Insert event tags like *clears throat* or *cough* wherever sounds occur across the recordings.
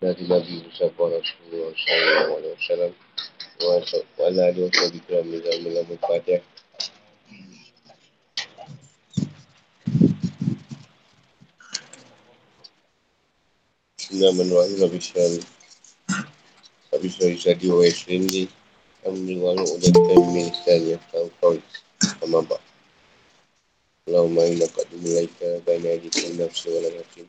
dari Nabi Musa Rasulullah Sallallahu Alaihi Wasallam wa ala alihi wa sallam ikram nizam milam al-fatihah Bismillahirrahmanirrahim Nabi Syari Nabi Syari Sadi wa Yasrin di Alhamdulillah udah kita miliskan ya tahu kau sama pak Allahumma inna qadu mulaika baina ajitin nafsi wa lagatin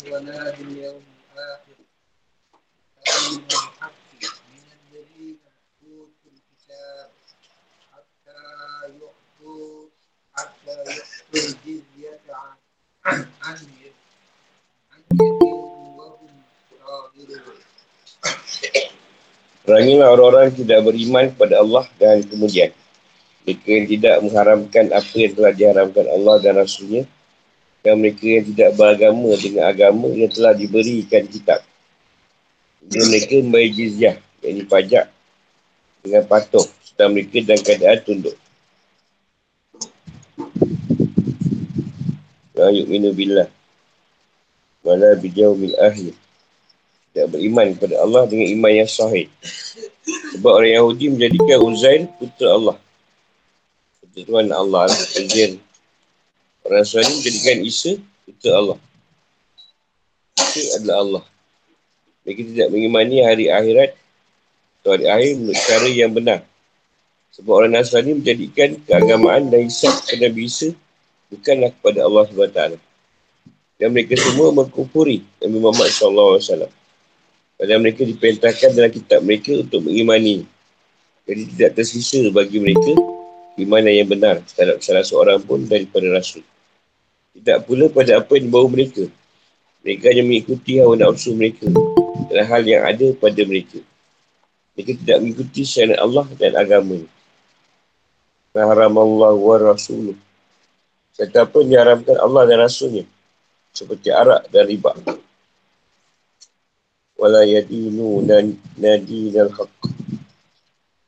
بالله ولا باليوم الآخر فمن الحق من الذين أوتوا الكتاب حتى يؤتوا حتى يؤتوا الجزية عن عن يد عن يد وهم صاغرون Perangilah orang-orang yang tidak beriman kepada Allah dan kemudian mereka yang tidak mengharamkan apa yang telah diharamkan Allah dan Rasulnya dan mereka yang tidak beragama dengan agama yang telah diberikan kitab. Dan mereka membayar jizyah, yang pajak dengan patuh sedang mereka dalam keadaan tunduk. La yu'minu billah wala bijau min. Tidak beriman kepada Allah dengan iman yang sahih. Sebab orang Yahudi menjadikan Uzair putera Allah. Putera Tuhan Allah lah. Uzair. Nasrani menjadikan Isa putera Allah. Isa adalah Allah. Mereka tidak mengimani hari akhirat atau hari akhir menurut cara yang benar. Sebab orang Nasrani menjadikan keagamaan dan hisap kepada Nabi Isa bukanlah kepada Allah SWT. Dan mereka semua mengkufuri Nabi Muhammad SAW. Padahal mereka diperintahkan dalam kitab mereka untuk mengimani. Jadi tidak tersisa bagi mereka iman yang benar terhadap salah seorang pun daripada Rasul. Tidak pula pada apa yang dibawa mereka. Mereka hanya mengikuti hawa nafsu mereka dalam hal yang ada pada mereka. Mereka tidak mengikuti syariat Allah dan agama. Haram Allah wa Rasuluh. Serta apa yang diharamkan Allah dan Rasulnya. Seperti arak dan riba wala yadinu dan nadi dan haq.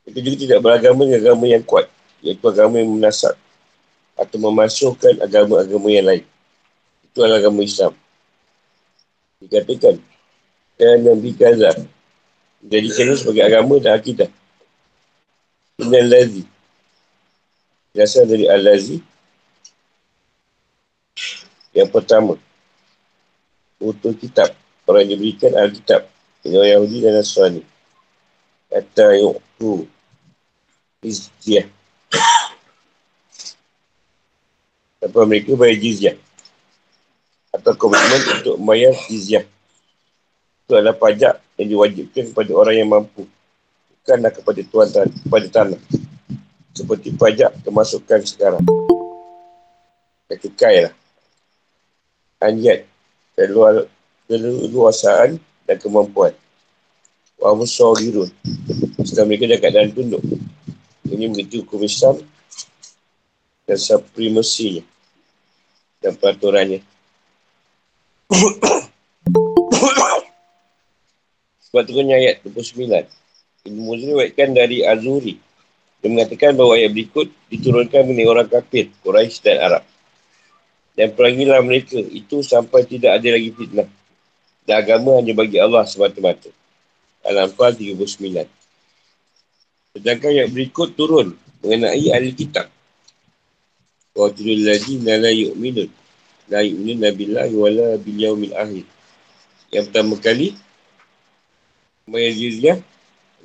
Itu juga tidak beragama dengan agama yang kuat, iaitu agama yang menasab atau memasukkan agama-agama yang lain. Itu adalah agama Islam. Dikatakan, dan Nabi Gaza menjadikannya sebagai agama dan akidah. Ini al-lazi. Berasal dari al-lazi. Yang pertama, untuk kitab orang yang diberikan Alkitab orang Yahudi dan Nasrani kata yu'tu jizyah Tanpa mereka bayar jizyah atau komitmen untuk membayar jizyah itu adalah pajak yang diwajibkan kepada orang yang mampu bukanlah kepada tuan dan kepada tanah seperti pajak kemasukan sekarang ketukai lah anjat dan luar keluasaan dan kemampuan. Wa musawirun. Sedang mereka dah keadaan tunduk. Ini begitu hukum Islam dan supremasinya dan peraturannya. *coughs* Sebab turunnya ayat 29. Ibn Muzri waitkan dari Azuri. Dia mengatakan bahawa ayat berikut diturunkan mengenai orang kafir, Quraisy dan Arab. Dan perangilah mereka itu sampai tidak ada lagi fitnah. Dan agama hanya bagi Allah semata-mata. Al-Anfal 39. Sedangkan yang berikut turun mengenai ahli kitab. Wa tulul ladina la yu'minun. La yu'minun nabillahi wa la yaumil akhir. Yang pertama kali Maya Jizyah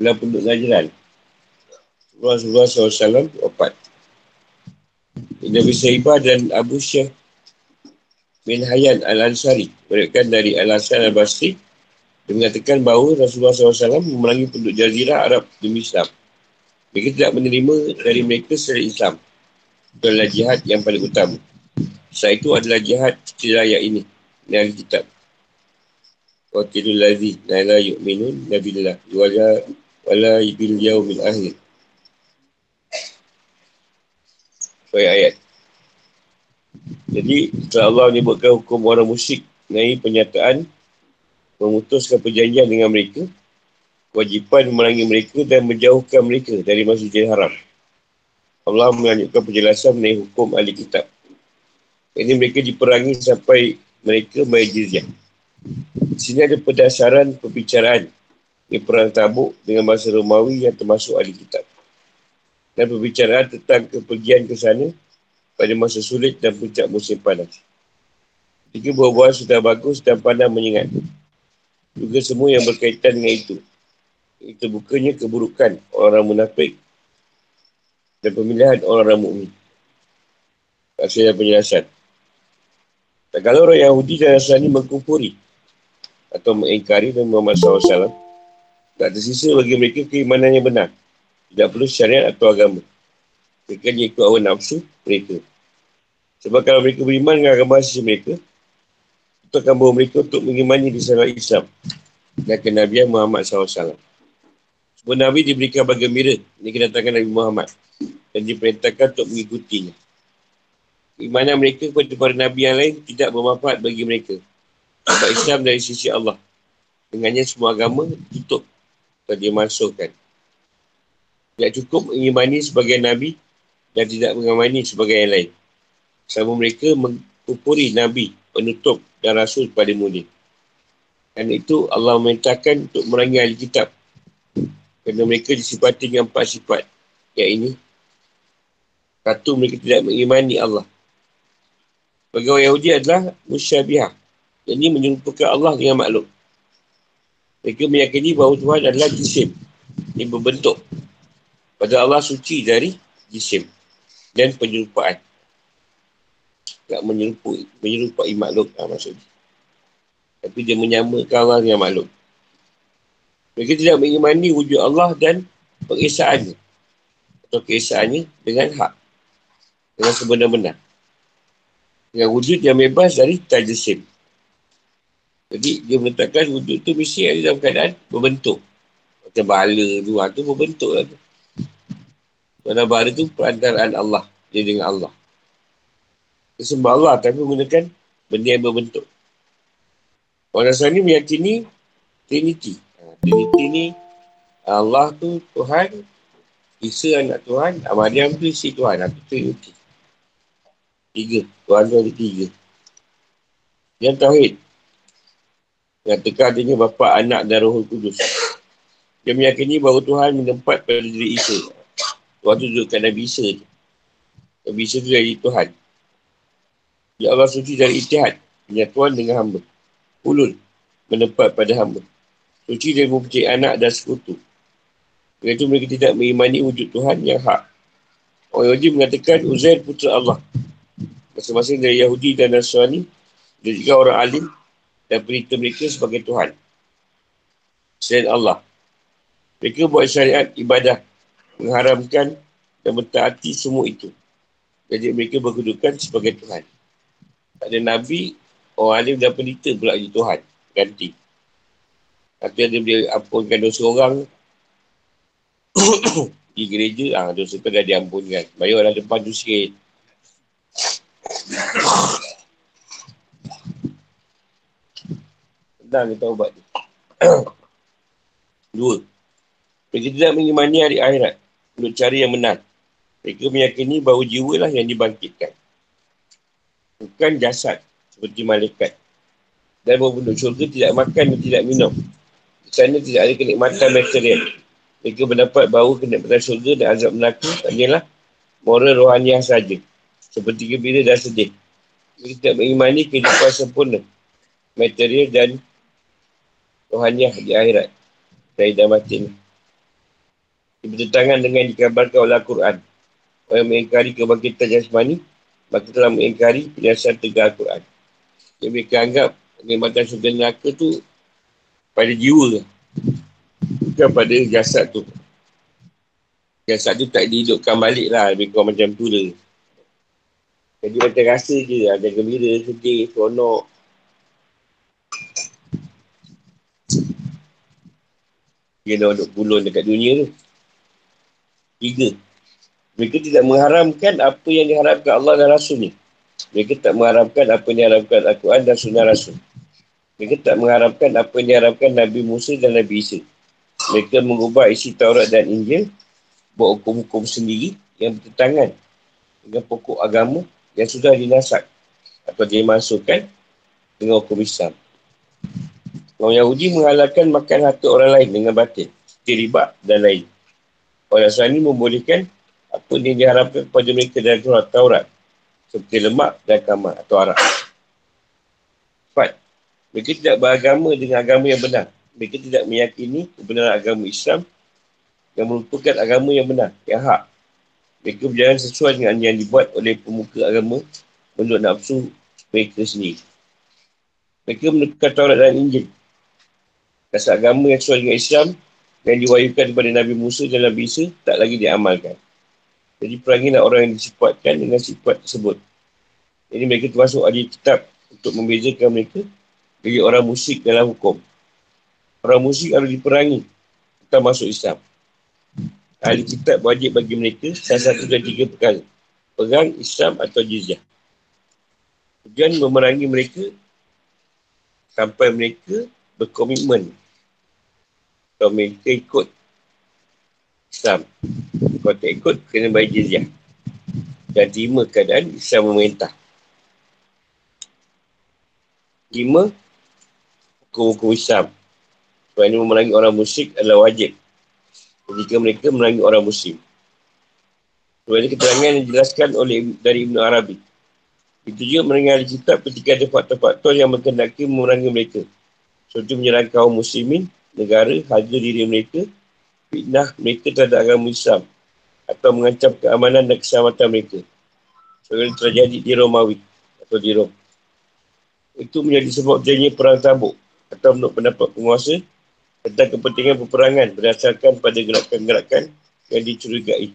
adalah penduduk Najran. Rasulullah SAW wafat. Nabi Saibah dan Abu Syekh bin Hayyan Al-Ansari berikan dari Al-Hasan Al-Basri dia mengatakan bahawa Rasulullah SAW memerangi penduduk jazirah Arab demi Islam. Mereka tidak menerima dari mereka secara Islam. Adalah jihad yang paling utama. Setelah itu adalah jihad ayat ini. Yang kitab. Qatilul ladhi la yu'minun nabillah wala wala bil yaumil akhir. Supaya ayat. Jadi, setelah Allah menyebutkan hukum orang musyrik mengenai penyataan memutuskan perjanjian dengan mereka, kewajipan memerangi mereka dan menjauhkan mereka dari masjidil haram. Allah melanjutkan penjelasan mengenai hukum ahli kitab. Ini mereka diperangi sampai mereka bayar jizyah. Di sini ada perdasaran perbicaraan di perang tabuk dengan masa Romawi yang termasuk ahli kitab. Dan perbicaraan tentang kepergian ke sana pada masa sulit dan puncak musim panas. Jika buah-buah sudah bagus dan pandang menyengat. Juga semua yang berkaitan dengan itu. Itu bukannya keburukan orang munafik dan pemilihan orang-orang mukmin. Kasih penjelasan. Dan kalau orang Yahudi dan Nasrani mengkufuri atau mengingkari Nabi Muhammad SAW, tak tersisa bagi mereka keimanan yang benar. Tidak perlu syariat atau agama. Mereka hanya ikut awal nafsu mereka. Sebab kalau mereka beriman dengan agama asli mereka, itu akan bawa mereka untuk mengimani di Islam dan kenabian Muhammad SAW. Semua Nabi diberikan bagian mira ini kedatangan Nabi Muhammad dan diperintahkan untuk mengikutinya. Imanan mereka kepada para Nabi yang lain tidak bermanfaat bagi mereka. Sebab Islam dari sisi Allah. Dengannya semua agama tutup atau dimasukkan. Tidak cukup mengimani sebagai Nabi dan tidak mengimani sebagai yang lain. Sama mereka mengkupuri Nabi, penutup dan Rasul pada mulia. Dan itu Allah memerintahkan untuk merangi kitab. Kerana mereka disipati dengan empat sifat. Yang ini. Satu, mereka tidak mengimani Allah. Bagi orang Yahudi adalah musyabiah. Yang ini menyerupakan Allah dengan makhluk. Mereka meyakini bahawa Tuhan adalah jisim. Ini berbentuk. Pada Allah suci dari jisim. Dan penyerupaan. Tak menyerupai, menyerupai makhluk lah maksudnya. Tapi dia menyamakan Allah dengan makhluk. Mereka tidak mengimani wujud Allah dan pengesaannya. Atau keesaannya dengan hak. Dengan sebenar-benar dengan wujud yang bebas dari tajisim. Jadi dia meletakkan wujud tu mesti ada dalam keadaan berbentuk. Macam bala tu, ha, tu berbentuk lah tu. Kerana bala tu perantaraan Allah. Dia dengan Allah. Dia Allah tapi menggunakan benda yang berbentuk. Orang Nasrani meyakini Trinity. Ha, Trinity ni Allah tu Tuhan, Isa anak Tuhan, Maryam tu isi Tuhan. Itu Trinity. Tiga. Tuhan tu ada tiga. Yang tauhid. Yang tekan adanya bapa, anak dan roh kudus. Dia meyakini bahawa Tuhan menempat pada diri Isa. Tuhan tu dudukkan Nabi Isa tu. Nabi Isa tu dari Tuhan. Ya Allah suci dari itihad. Penyatuan dengan hamba. Ulul. Menempat pada hamba. Suci dari mempunyai anak dan sekutu. Kerana itu mereka tidak mengimani wujud Tuhan yang hak. Orang Yahudi mengatakan Uzair putera Allah masing-masing dari Yahudi dan Nasrani dan juga orang alim dan perintah mereka sebagai Tuhan. Selain Allah. Mereka buat syariat ibadah mengharamkan dan mentaati semua itu. Jadi mereka berkedudukan sebagai Tuhan. Tak ada Nabi, orang alim dan penita pula jadi Tuhan. Ganti. Nanti ada dia ampunkan dosa orang. *coughs* di gereja, ah, dosa tu dah diampunkan. Bayar orang depan tu sikit. *coughs* Senang kita ubat ni. *coughs* Dua. Mereka tidak mengimani hari akhirat untuk cari yang benar. Mereka meyakini bahawa jiwa lah yang dibangkitkan. Bukan jasad seperti malaikat. Dan penduduk syurga tidak makan dan tidak minum. Di sana tidak ada kenikmatan material. Mereka mendapat bahawa kenikmatan syurga dan azab neraka hanyalah moral rohaniah saja. Seperti gembira dan sedih. Mereka tidak mengimani kehidupan sempurna. Material dan rohaniah di akhirat. Saya dah mati ni. Bertentangan dengan dikabarkan oleh Al-Quran. Orang yang mengingkari kebangkitan jasmani, maka telah mengingkari penjelasan tegak Al-Quran. Yang mereka anggap kenikmatan surga neraka tu pada jiwa. Bukan pada jasad tu. Jasad tu tak dihidupkan balik lah. Lebih kurang macam tu lah. Jadi macam rasa je. Ada gembira, sedih, seronok. Dia dah duduk puluh dekat dunia tu. Tiga. Mereka tidak mengharamkan apa yang diharapkan Allah dan Rasul ni. Mereka tak mengharapkan apa yang diharapkan Al-Quran dan Sunnah Rasul. Mereka tak mengharapkan apa yang diharapkan Nabi Musa dan Nabi Isa. Mereka mengubah isi Taurat dan Injil buat hukum-hukum sendiri yang bertentangan dengan pokok agama yang sudah dinasak atau dimasukkan dengan hukum Islam. Orang Yahudi menghalalkan makan harta orang lain dengan batin, riba dan lain. Orang Nasrani membolehkan apa yang diharapkan kepada mereka dalam Taurat seperti lemak dan kamar atau arak. Mereka tidak beragama dengan agama yang benar. Mereka tidak meyakini kebenaran agama Islam yang merupakan agama yang benar, yang hak. Mereka berjalan sesuai dengan yang dibuat oleh pemuka agama menurut nafsu mereka sendiri. Mereka menukar Taurat dan Injil Kasar agama yang sesuai dengan Islam yang diwayukan kepada Nabi Musa dan Nabi Isa tak lagi diamalkan. Jadi perangilah orang yang disifatkan dengan sifat tersebut. Jadi mereka termasuk ahli kitab untuk membezakan mereka dari orang musyrik dalam hukum. Orang musyrik harus diperangi atau masuk Islam. Ahli kitab wajib bagi mereka salah satu dan tiga perkara. Perang, Islam atau jizyah. Tujuan memerangi mereka sampai mereka berkomitmen kalau mereka ikut Islam kalau tak ikut kena bayar jizyah dan terima keadaan Islam memerintah lima hukum-hukum Islam sebab ini memerangi orang musyrik adalah wajib. Jika mereka memerangi orang muslim. Sebab ini keterangan yang dijelaskan oleh dari Ibn Arabi. Itu juga memerangi kitab ketika ada faktor-faktor yang berkendaki memerangi mereka. Seperti menyerang kaum muslimin, negara, harga diri mereka, fitnah mereka terhadap agama Islam atau mengancam keamanan dan keselamatan mereka. Seperti terjadi di Romawi atau di Rom. Itu menjadi sebab jadinya perang tabuk atau menurut pendapat penguasa tentang kepentingan peperangan berdasarkan pada gerakan-gerakan yang dicurigai.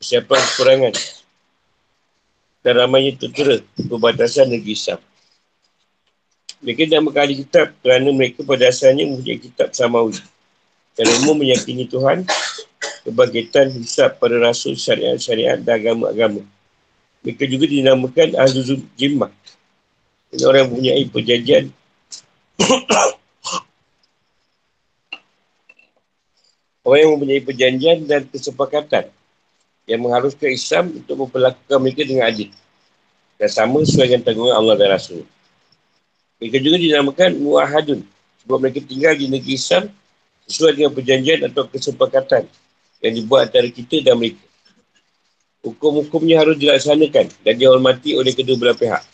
Persiapan peperangan dan ramainya terkira perbatasan negeri Islam. Mereka tidak mengkali kitab kerana mereka pada asalnya mempunyai kitab samawi. Dan umum meyakini Tuhan kebangkitan hisap pada rasul syariat-syariat dan agama-agama. Mereka juga dinamakan Ahlu Jimmah. Ini orang mempunyai perjanjian *coughs* orang yang mempunyai perjanjian dan kesepakatan yang mengharuskan Islam untuk memperlakukan mereka dengan adil. Dan sama sesuai dengan tanggungan Allah dan Rasul. Mereka juga dinamakan muahadun sebab mereka tinggal di negeri Islam sesuai dengan perjanjian atau kesepakatan yang dibuat antara kita dan mereka. Hukum-hukumnya harus dilaksanakan dan dihormati oleh kedua belah pihak.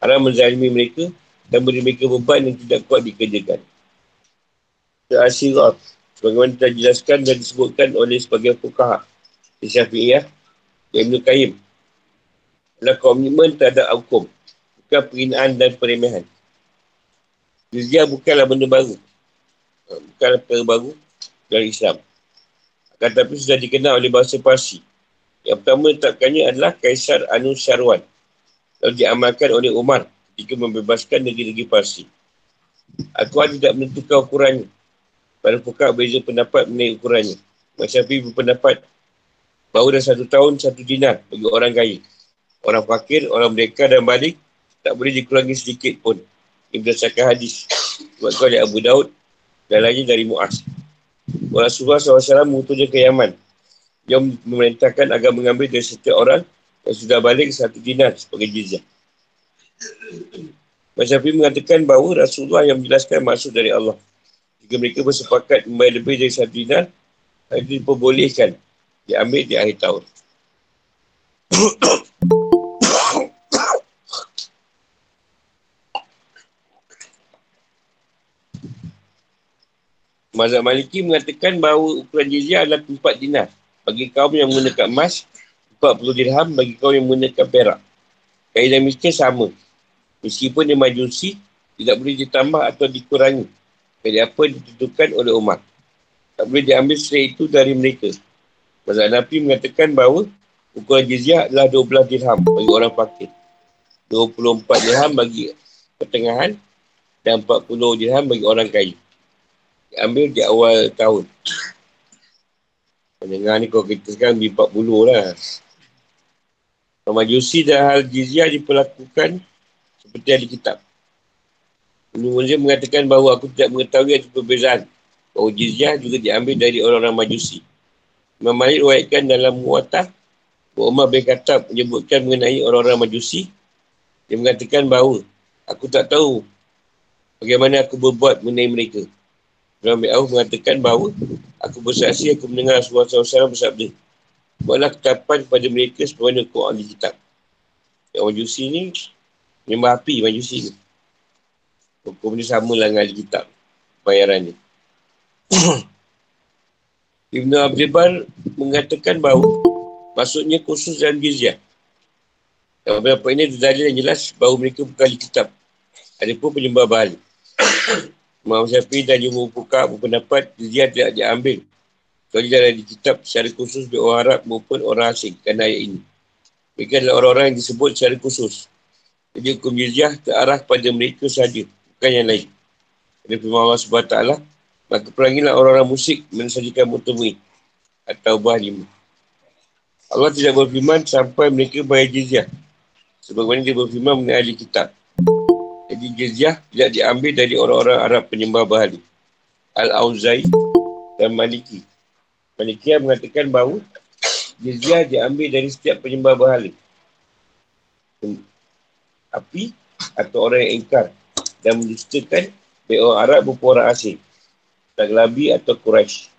Haram menzalimi mereka dan beri mereka beban yang tidak kuat dikerjakan. Al-Sirat Bagaimana telah dijelaskan dan disebutkan oleh sebagian fukaha Syafi'iyah Ibn Qayyim adalah komitmen terhadap hukum bukan penghinaan dan peremehan Jizyah bukanlah benda baru. Ha, bukanlah perkara baru dari Islam. Akan tetapi sudah dikenal oleh bahasa Parsi. Yang pertama letakkannya adalah Kaisar Anu Syarwan. Lalu diamalkan oleh Umar ketika membebaskan negeri-negeri Parsi. Aku tidak menentukan ukurannya. Pada pukak beza pendapat mengenai ukurannya. Masyafi berpendapat bahawa dah satu tahun satu dinar bagi orang kaya. Orang fakir, orang mereka dan balik tak boleh dikurangi sedikit pun. Ini berdasarkan hadis. Sebab kau oleh Abu Daud dan lagi dari Mu'az. Rasulullah SAW mengutusnya ke Yaman. Dia memerintahkan agar mengambil dari setiap orang yang sudah balik satu dinar sebagai jizyah. Masyafi mengatakan bahawa Rasulullah yang menjelaskan maksud dari Allah. Jika mereka bersepakat membayar lebih dari satu dinar, itu diperbolehkan diambil di akhir tahun. *coughs* Mazhab Maliki mengatakan bahawa ukuran jizyah adalah 4 dinar. Bagi kaum yang menggunakan emas, 40 dirham bagi kaum yang menggunakan perak. Kaedah miskin sama. Meskipun dia majusi, tidak boleh ditambah atau dikurangi. Dari apa ditentukan oleh umat. Tak boleh diambil setelah itu dari mereka. Mazhab Nabi mengatakan bahawa ukuran jizyah adalah 12 dirham bagi orang fakir. 24 dirham bagi pertengahan dan 40 dirham bagi orang kaya. Di ambil di awal tahun. Pendengar ni kalau kita sekarang di 40 lah. Majusi dan hal jizyah diperlakukan seperti ada kitab. Ibn Munzir mengatakan bahawa aku tidak mengetahui ada perbezaan. Bahawa jizyah juga diambil dari orang-orang majusi. Imam Malik ruayatkan dalam muatah bahawa Umar bin Khattab menyebutkan mengenai orang-orang majusi. Dia mengatakan bahawa aku tak tahu bagaimana aku berbuat mengenai mereka. Imam Auf mengatakan bahawa aku bersaksi aku mendengar Rasulullah SAW bersabda. Buatlah ketapan kepada mereka sebagaimana Quran di kitab. Yang majusi ni, menyembah api majusi ni. Hukum ni sama lah dengan ahli kitab. Bayaran ni. *coughs* Ibn Abdul Bar mengatakan bahawa maksudnya khusus dalam jizyah. Yang beberapa ini ada yang jelas bahawa mereka bukan ahli kitab. Ada pun penyembah bahal. *coughs* Imam Syafi'i dan Jumur Puka berpendapat jizyah tidak diambil kalau dia ada di kitab secara khusus di orang Arab maupun orang asing kerana ayat ini. Mereka adalah orang-orang yang disebut secara khusus. Jadi hukum jizyah terarah pada mereka sahaja, bukan yang lain. Ada firman Allah SWT, maka perangilah orang-orang musyrik mensajikan mutemui atau bah lima. Allah tidak berfirman sampai mereka bayar jizyah. Sebagaimana dia berfirman mengenai ahli kitab. Jadi jizyah tidak diambil dari orang-orang Arab penyembah bahali. Al-Auzai dan Maliki. Malikiah mengatakan bahawa jizyah diambil dari setiap penyembah berhala. Api atau orang yang ingkar dan menjustakan baik orang Arab maupun orang asing. Taglabi atau Quraisy.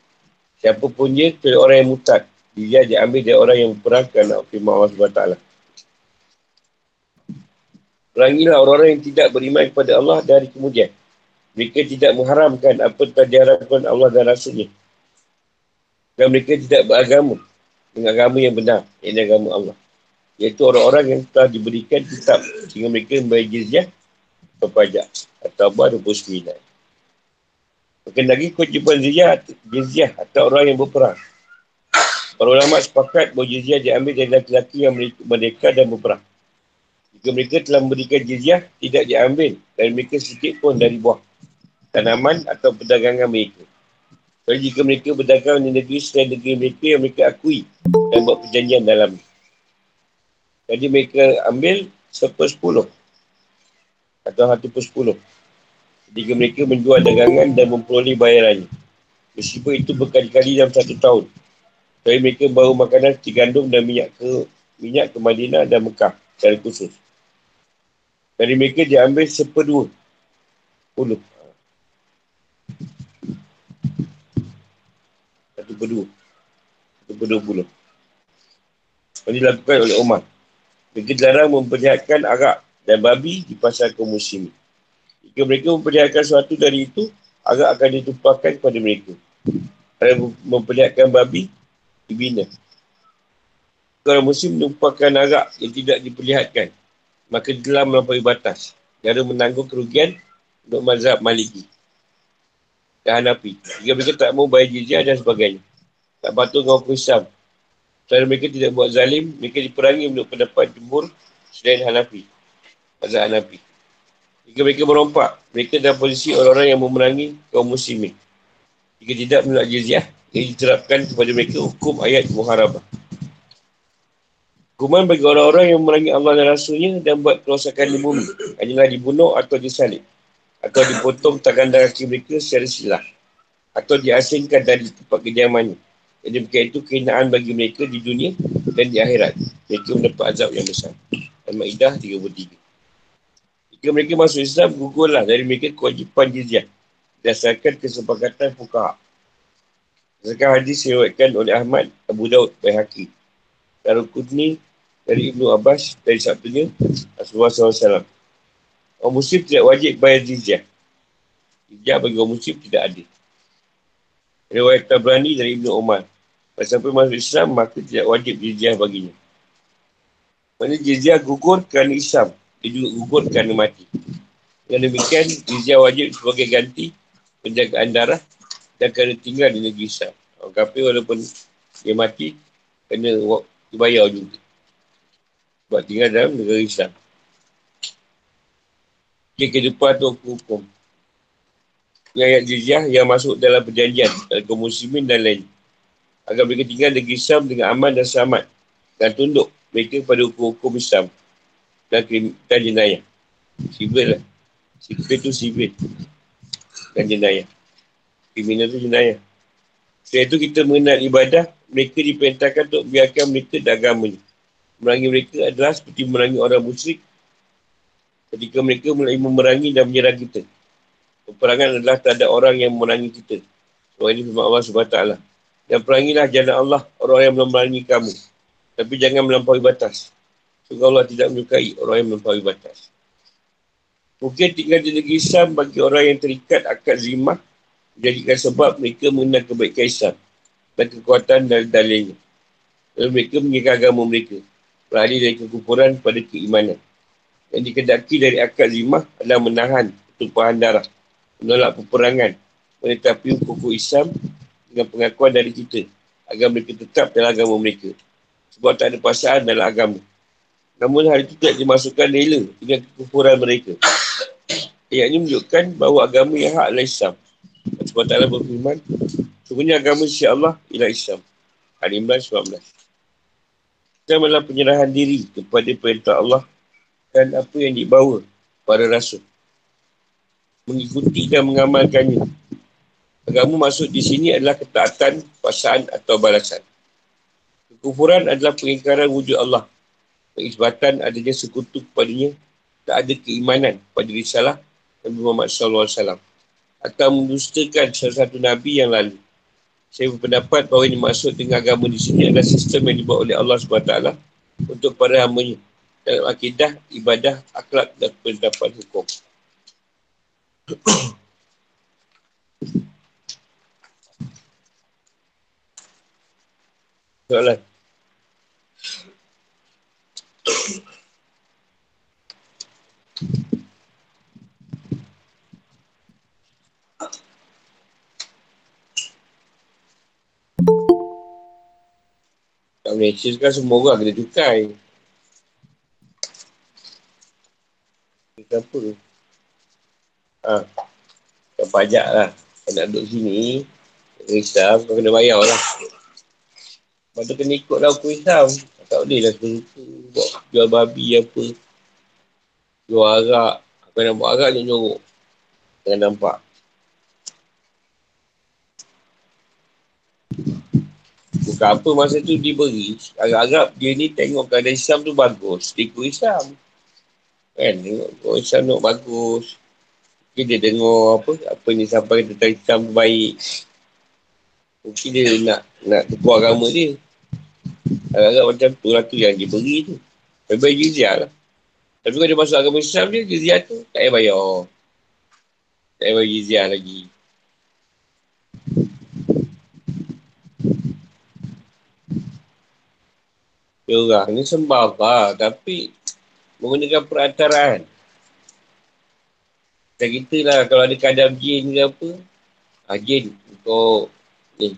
Siapa pun dia, kecuali orang yang mutat. Jizyah diambil dari orang yang berperang kerana firman Allah SWT. Perangilah orang-orang yang tidak beriman kepada Allah dari kemudian. Mereka tidak mengharamkan apa yang telah diharapkan Allah dan Rasulnya. Dan mereka tidak beragama dengan agama yang benar, ini agama Allah. Iaitu orang-orang yang telah diberikan kitab sehingga mereka membayar jizyah atau pajak. Atau Abah 29. Mungkin lagi kewajiban jizyah, jizyah atau orang yang berperang. Para ulama sepakat bahawa jizyah diambil dari laki-laki yang merdeka dan berperang. Jika mereka telah memberikan jizyah, tidak diambil dari mereka sedikit pun dari buah tanaman atau perdagangan mereka. Kalau jika mereka berdagang di negeri selain negeri mereka yang mereka akui dan buat perjanjian dalam Jadi mereka ambil seper sepuluh atau satu per sepuluh. Jika mereka menjual dagangan dan memperoleh bayarannya. Meskipun itu berkali-kali dalam satu tahun. Tapi mereka baru makanan seperti gandum dan minyak ke minyak ke Madinah dan Mekah secara khusus. Dari mereka dia ambil seperdua puluh. berdua. Satu berdua puluh. Ini dilakukan oleh Umar. Mereka dilarang memperlihatkan arak dan babi di pasar kaum muslim. Jika mereka memperlihatkan sesuatu dari itu, arak akan ditumpahkan kepada mereka. Kalau memperlihatkan babi, dibina. Kalau muslim menumpahkan arak yang tidak diperlihatkan, maka telah melampaui batas. Cara menanggung kerugian untuk mazhab maliki dan Hanafi. Jika mereka tak mau bayar jizyah dan sebagainya. Tak dengan hukum Islam. Kalau mereka tidak buat zalim, mereka diperangi untuk pendapat jumur selain Hanafi. Mazhab Hanafi. Jika mereka merompak, mereka dalam posisi orang-orang yang memerangi kaum muslimin. Jika tidak menolak jizyah, ia diterapkan kepada mereka hukum ayat muharabah. Hukuman bagi orang-orang yang memerangi Allah dan Rasulnya dan buat kerosakan di bumi hanyalah dibunuh atau disalib atau dipotong tangan dan kaki mereka secara silah atau diasingkan dari tempat kediamannya. Jadi bukan itu kehinaan bagi mereka di dunia dan di akhirat. Mereka mendapat azab yang besar. Al-Ma'idah 33. Jika mereka masuk Islam, gugurlah dari mereka kewajipan jizyah. Berdasarkan kesepakatan fukaha. Berdasarkan hadis diriwayatkan oleh Ahmad, Abu Daud, Bayhaqi. Darul dari Ibnu Abbas dari sabtunya Rasulullah SAW. Orang muslim tidak wajib bayar jizyah. Jizyah bagi orang muslim tidak ada. Riwayat Tabrani dari Ibn Umar. Sampai masuk Islam, maka tidak wajib jizyah baginya. Maksudnya jizyah gugur kerana Islam. Dia juga gugur kerana mati. Dengan demikian, jizyah wajib sebagai ganti penjagaan darah dan kerana tinggal di negeri Islam. Orang kafir walaupun dia mati, kena dibayar juga. Sebab tinggal dalam negara Islam fikir kehidupan tu hukum. Ayat jizyah yang masuk dalam perjanjian dalam kaum muslimin dan lain. Agar mereka tinggal negeri Islam dengan aman dan selamat dan tunduk mereka pada hukum-hukum Islam dan, dan jenayah. Sivil lah. Sivil tu sivil. Dan jenayah. Kriminal tu jenayah. Setelah itu kita mengenal ibadah mereka diperintahkan untuk biarkan mereka agamanya. Merangi mereka adalah seperti merangi orang musyrik. Ketika mereka mulai memerangi dan menyerang kita Peperangan adalah terhadap orang yang memerangi kita. Sebab ini firman Allah SWT. Dan perangilah jalan Allah orang yang memerangi kamu. Tapi jangan melampaui batas. Sebab Allah tidak menyukai orang yang melampaui batas. Mungkin tinggal di negeri Islam bagi orang yang terikat akad zimah menjadikan sebab mereka mengenal kebaikan Islam dan kekuatan dan dalilnya. Lalu mereka menjaga agama mereka. Beralih dari kekufuran pada keimanan. Yang dikedaki dari akad zimah adalah menahan tumpahan darah menolak peperangan menetapi hukum Islam dengan pengakuan dari kita agar mereka tetap dalam agama mereka. Sebab tak ada pasangan dalam agama. Namun hal itu tidak dimasukkan rela dengan kekufuran mereka. Ayat ini menunjukkan bahawa agama yang hak adalah Islam. Sebab tak ada berfirman sebenarnya agama insya Allah ialah Islam. Al-Imran 19 Islam adalah penyerahan diri kepada perintah Allah dan apa yang dibawa para rasul mengikuti dan mengamalkannya. Agama maksud di sini adalah ketaatan, pasangan atau balasan. Kekufuran adalah pengingkaran wujud Allah. Pengisbatan adanya sekutu kepadanya, tak ada keimanan pada risalah Nabi Muhammad SAW. Atau mendustakan salah satu Nabi yang lalu. Saya berpendapat bahawa ini maksud dengan agama di sini adalah sistem yang dibuat oleh Allah SWT untuk para hambanya dalam akidah, ibadah, akhlak dan pendapat hukum. Soalan. Kat Malaysia kan semua orang kena cukai. Kenapa? Ha. Kau pajak lah. Kau nak duduk sini. Islam, kau kena bayar lah. Lepas tu kena ikut lah hukum Islam. Tak boleh lah buat jual babi apa. Jual arak. Kau nak buat arak ni nyorok. Jangan nampak. Bukan apa masa tu diberi. Agak-agak dia ni tengok keadaan Islam tu bagus. Dia ikut Islam. Kan? Tengok Islam tu bagus. Mungkin dia dengar apa, apa ni sampai tentang Islam baik. Mungkin dia nak nak tukar agama dia. Agak-agak macam tu lah tu yang dia beri tu. Bayar jizyah lah. Tapi kalau dia masuk agama Islam dia, jizyah tu tak payah bayar. Tak payah jizyah lagi. Dia orang ni sembah lah. Tapi menggunakan perantaraan. Macam kita lah kalau ada kadam jin ke apa. Ha, jin untuk ni.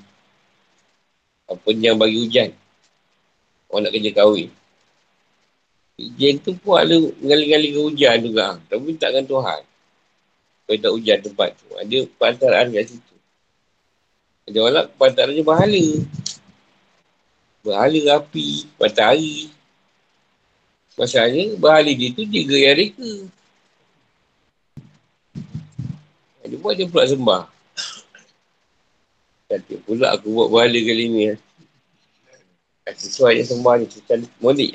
Apa yang bagi hujan. Orang nak kerja kahwin. Jin tu pun ada ngali-ngali ke hujan juga. Tapi tak dengan Tuhan. Kalau tak hujan tempat tu. Ada perantaraan kat situ. Ada orang perantarannya bahala. Bahala api, matahari. Masalahnya, bahala dia tu jaga yang reka. Dia buat dia pula sembah. Kata pula aku buat bahala kali ni. Kata sesuai yang sembah ni. Macam molik.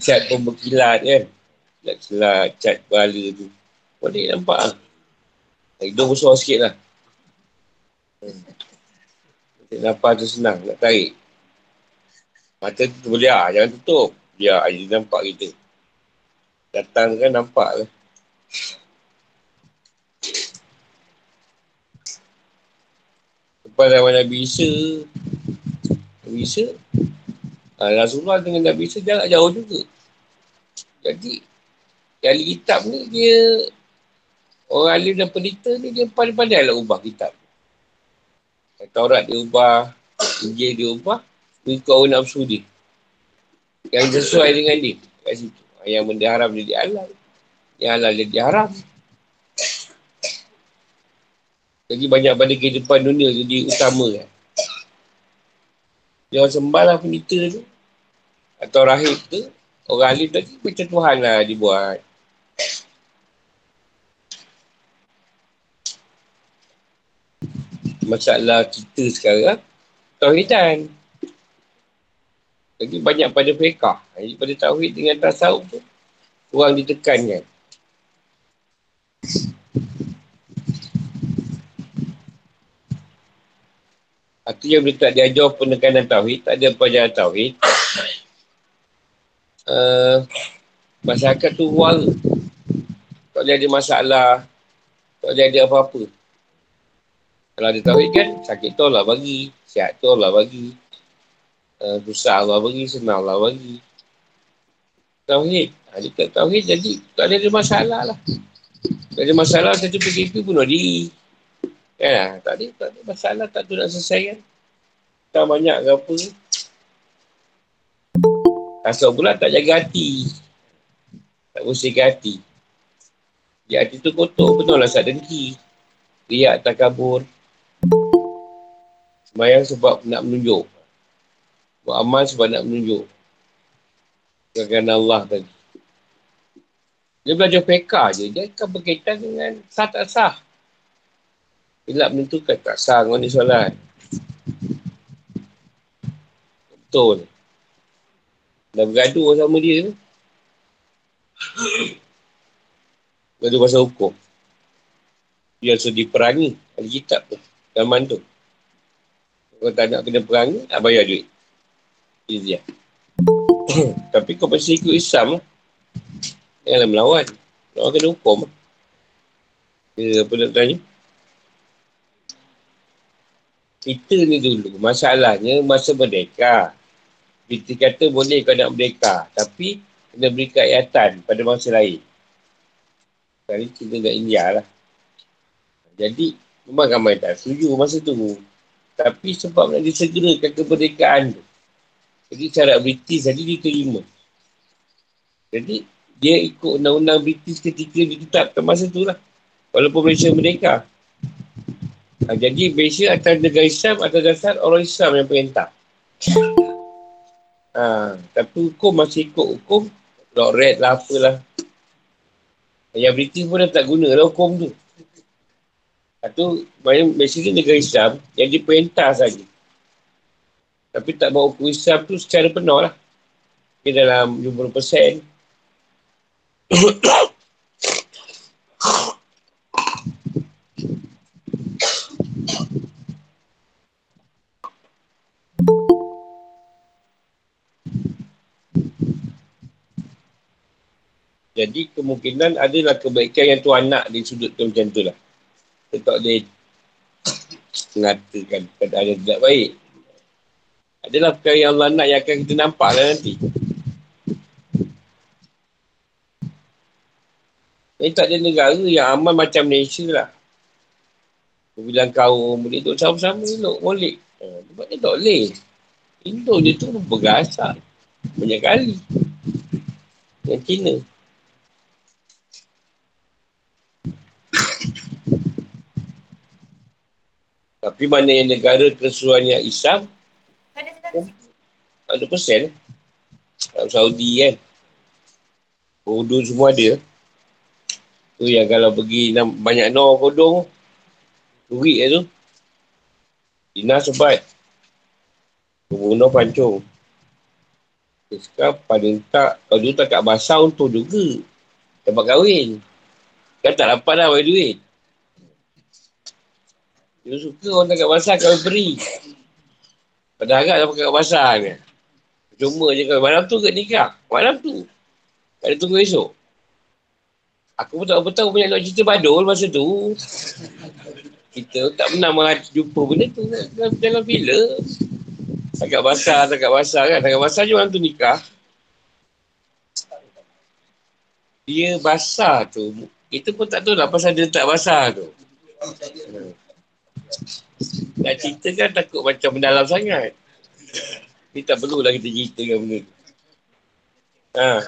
Cat pun berkilat kan. Cat kilat, cat bahala tu. Molik nampak lah. Hidung besar sikit lah. Hmm. Nampak tu senang. Nak tarik. Mata tu boleh lah. Jangan tutup. Biar dia nampak kita. Datang kan nampak lah. Lepas zaman Nabi Isa Nabi Isa ha, Rasulullah dengan Nabi Isa jarak jauh juga. Jadi Yang kitab ni dia Orang alim dan penelita ni dia pandai-pandai lah ubah kitab. Taurat dia ubah Injil dia ubah Mengikut orang nafsu dia. Yang sesuai dengan dia Kat situ. Yang benda haram jadi halal. Yang halal jadi haram Jadi banyak pada kehidupan dunia tu diutamakan. Dia orang sembah lah penita tu. Atau rahib tu. Orang alim tadi macam Tuhan lah dibuat. Masalah kita sekarang, Tauhidan. Jadi banyak pada fiqah. Jadi pada Tauhid dengan tasawuf tu, kurang ditekankan. Artinya bila tak diajar penekanan Tauhid, tak ada pelajaran Tauhid, uh, masyarakat tu wal. Tak ada masalah, tak ada apa-apa. Kalau ada Tauhid kan, sakit tu Allah bagi, sihat tu Allah bagi, susah Allah bagi, senang Allah bagi. Tauhid. Ha, dia tak Tauhid jadi tak ada masalah lah. Tak ada masalah, satu PKP bunuh diri. Ya, tak ada, tak ada masalah, tak tu nak selesai kan. Tak banyak ke apa. Asal pula tak jaga hati. Tak bersihkan hati. Ya, hati tu kotor, betul lah dengki. Riak tak kabur. Semayang sebab nak menunjuk. Buat amal sebab nak menunjuk. Kerana Allah tadi. Dia belajar peka je. Dia akan berkaitan dengan sah tak sah. Bila menentukan tak sah dengan ni solat. Betul. Dah bergaduh sama dia. Gaduh pasal hukum. Dia rasa diperangi. Ada kitab tu. Zaman tu. Kalau tak nak kena perangi, nak bayar duit. Dia. *coughs* Tapi kau masih ikut Islam lah. Janganlah melawan. Melawan kena hukum lah. Dia apa nak tanya? Kita ni dulu, masalahnya masa merdeka. Kita kata boleh kau nak merdeka. Tapi, kena beri keayatan pada masa lain. Kali kita nak India lah. Jadi, memang ramai tak setuju masa tu. Tapi sebab nak disegerakan kemerdekaan tu. Jadi, cara British tadi diterima. Jadi, dia ikut undang-undang British ketika ditetapkan masa tu lah. Walaupun Malaysia merdeka. Ha, jadi Malaysia atas negara Islam atas dasar orang Islam yang perintah. Ha, tapi hukum masih ikut hukum. Lord Red lah apalah. Yang British pun dah tak guna lah hukum tu. Itu ni negara Islam yang diperintah saja. Tapi tak bawa hukum Islam tu secara penuh lah. Mungkin dalam 50%. *coughs* Jadi kemungkinan adalah kebaikan yang Tuhan nak di sudut tu macam tu lah. Tak boleh mengatakan keadaan yang tidak baik. Adalah perkara yang Allah nak yang akan kita nampak lah nanti. Ini tak ada negara yang aman macam Malaysia lah. Bilang kaum boleh duduk sama-sama elok, boleh. Ha, sebab dia tak boleh. Indo dia tu bergasak. Banyak kali. Yang China. Tapi mana yang negara keseluruhannya Islam, ada persen. Dalam Saudi kan. Urdu semua ada. Tu yang kalau pergi banyak no kodong, duit lah tu. Dina sebat. Bunuh pancung. Sekarang pada tak, kalau dulu tak kat basah untuk juga. Tempat kahwin. Kan tak dapat lah bagi duit. Dia suka orang tak kat basah kau beri. Pada harap dapat kat basah ni. Cuma je kau. Malam tu ke nikah? Malam tu. Tak ada tunggu esok. Aku pun tak tahu banyak nak cerita badul masa tu. Kita tak pernah jumpa benda tu dalam, dalam filem. Tak kat basah, tak kat basah kan. Tak kat basah je orang tu nikah. Dia basah tu. Kita pun tak tahu lah pasal dia tak basah tu. Nak cerita kan takut macam mendalam sangat. Ni tak perlulah kita ceritakan benda tu. Ha.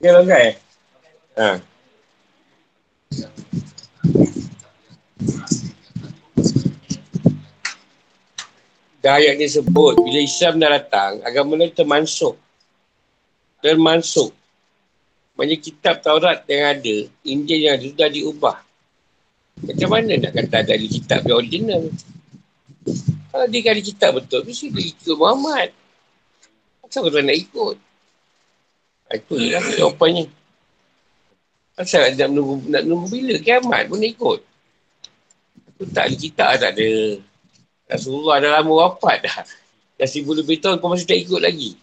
Dia longgar eh? Ha. Dah ayat dia sebut, bila Islam dah datang, agama lain termasuk. Maksudnya kitab Taurat yang ada, Injil yang ada, sudah diubah. Macam mana nak kata ada kitab yang original? Kalau dia kali kitab betul, mesti dia ikut Muhammad. Kenapa kau nak ikut? Itu je lah jawapannya. Asal nak menunggu, nak menunggu bila? Kiamat pun nak ikut. Aku tak ada kitab tak ada. Rasulullah dah lama wafat dah. Dah seribu lebih tahun kau masih tak ikut lagi.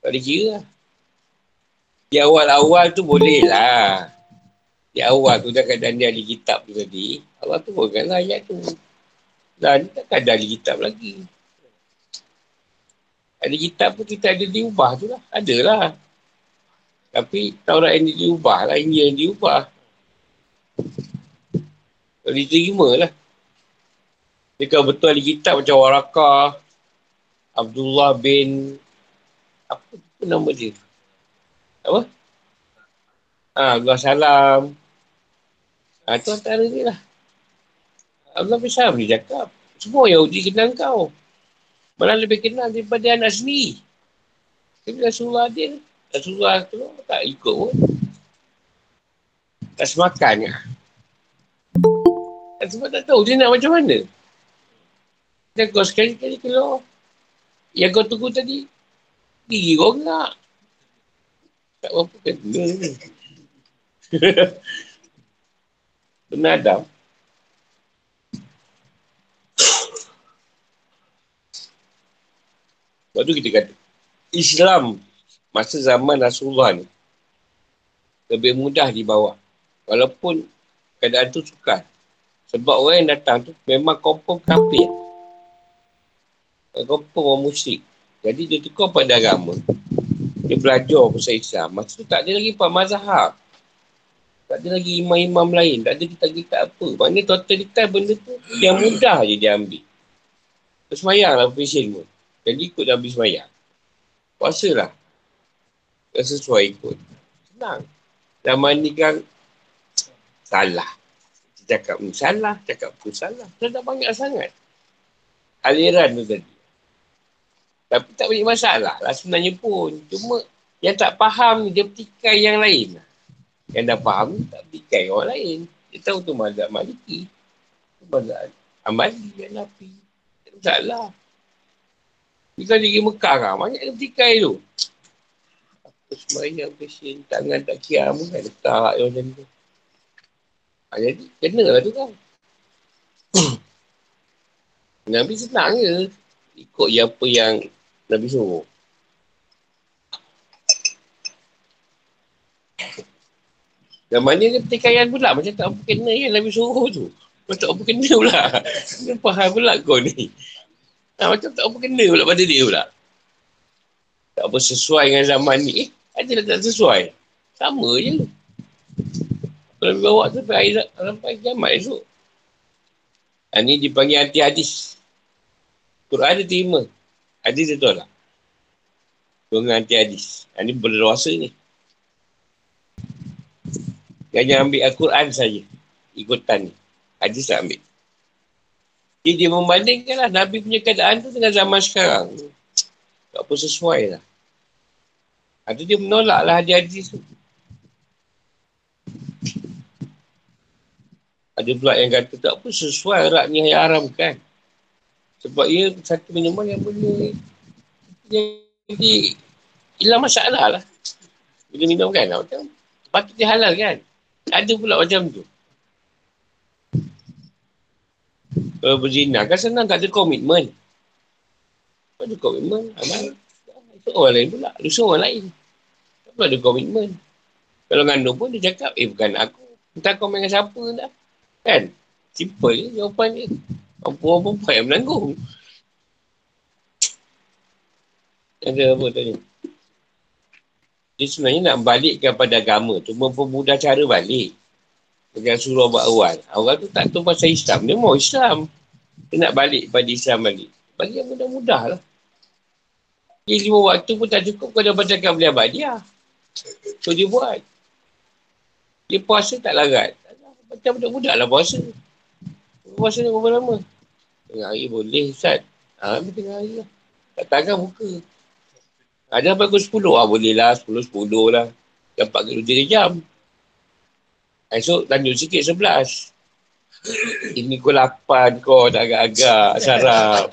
Tak ada kira lah. Di awal-awal tu boleh lah. Di awal tu dah keadaan dia ahli kitab tu tadi. Allah tu kan ayat tu. Dan takkan ada ahli kitab lagi. Ahli kitab pun kita ada diubah tu lah. Ada lah. Tapi Taurat yang diubah lah. Ini yang diubah. Kalau diterima lah. Dia kalau betul ahli kitab macam Warakah, Abdullah bin, apa, nama dia? Apa? Ha, Abdullah Salam. Ha, tu antara dia lah. Abdullah bin Salam dia cakap. Semua Yahudi kenal kau. Malah lebih kenal daripada anak sendiri. Tapi Rasulullah dia, Rasulullah tu tak ikut pun. Tak semakan. Sebab tak tahu dia nak macam mana. Dan kau sekali-kali keluar. Yang kau tunggu tadi, gigi nak. Tak apa kena. *laughs* Benar Adam. Sebab tu kita kata, Islam masa zaman Rasulullah ni lebih mudah dibawa. Walaupun keadaan tu sukar. Sebab orang yang datang tu memang kompon kafir. Kau pun orang musyrik. Jadi dia tukar pada agama. Dia belajar pasal Islam. Masa tu tak ada lagi Pak Mazhab. Tak ada lagi imam-imam lain. Tak ada kita-kita apa. Maknanya totalitas benda tu yang mudah je dia ambil. Semayang lah passion pun. Jadi ikut Nabi semayang. Puasa lah. Sesuai ikut. Senang. Zaman ni kan salah. Cakap pun salah. Cakap pun salah. Tak banyak sangat. Aliran tu tadi. Tapi tak banyak masalah lah sebenarnya pun. Cuma yang tak faham ni dia petikai yang lain. Yang dah faham tak petikai orang lain. Dia tahu tu mazhab maliki. Tu mazhab amali yang nafi. Tak masalah. Dia pergi Mekah kan, banyak yang petikai tu. Apa semayang, pesin, tangan tak kiam kan. Letak yang macam tu. Ha, jadi, kena lah tu kan. *coughs* Nabi senang je. Ikut yang apa yang Nabi suruh. Dan mana dia pertikaian pula macam tak apa kena yang Nabi suruh tu. Macam tak apa kena pula. *laughs* Dia faham pula kau ni. Ha, macam tak apa kena pula pada dia pula. Tak apa sesuai dengan zaman ni. Eh, ada lah tak sesuai. Sama je. Kalau bawa tu sampai, sampai kiamat esok. Ha, ni dipanggil anti hadis. Quran dia terima. Hadis dia tolak. Dengan anti hadis. Ini berdosa ni. Jangan ambil Al-Quran saja. Ikutan ni. Hadis tak ambil. Jadi dia membandingkan lah Nabi punya keadaan tu dengan zaman sekarang. Tak apa sesuai lah. Ada dia menolak lah hadis-hadis tu. Ada pula yang kata tak apa sesuai raknya yang haram kan. Sebab ia satu minuman yang boleh jadi hilang masalah lah. Bila minum kan macam dia halal kan. Ada pula macam tu. Kalau berzina kan senang tak ada komitmen. Tak ada komitmen. Amal. Itu orang lain pula. Dosa orang lain. Tak ada komitmen. Kalau ngandung pun dia cakap, eh bukan aku. Entah kau main dengan siapa dah. Kan? Simple je jawapan dia. Perempuan-perempuan yang menanggung. Ada apa tadi? Dia sebenarnya nak balikkan pada agama tu mempermudah cara balik. Dengan surah buat awal. Orang tu tak tahu pasal Islam. Dia mau Islam. Dia nak balik pada Islam balik. Bagi yang mudah-mudah lah. Dia lima waktu pun tak cukup kau dah bacakan boleh abadiah. So dia buat. Dia puasa tak larat. Macam budak-budak lah puasa. Puasa ni berapa lama? Tengah hari boleh Ustaz. Ha, ambil tengah hari lah. Tak tangan buka. Ada sampai pukul 10. Ah, boleh lah. 10-10 lah. Dapat ke 3 jam. Esok lanjut sikit 11. Ini kau 8 kau dah agak-agak sarap. *laughs*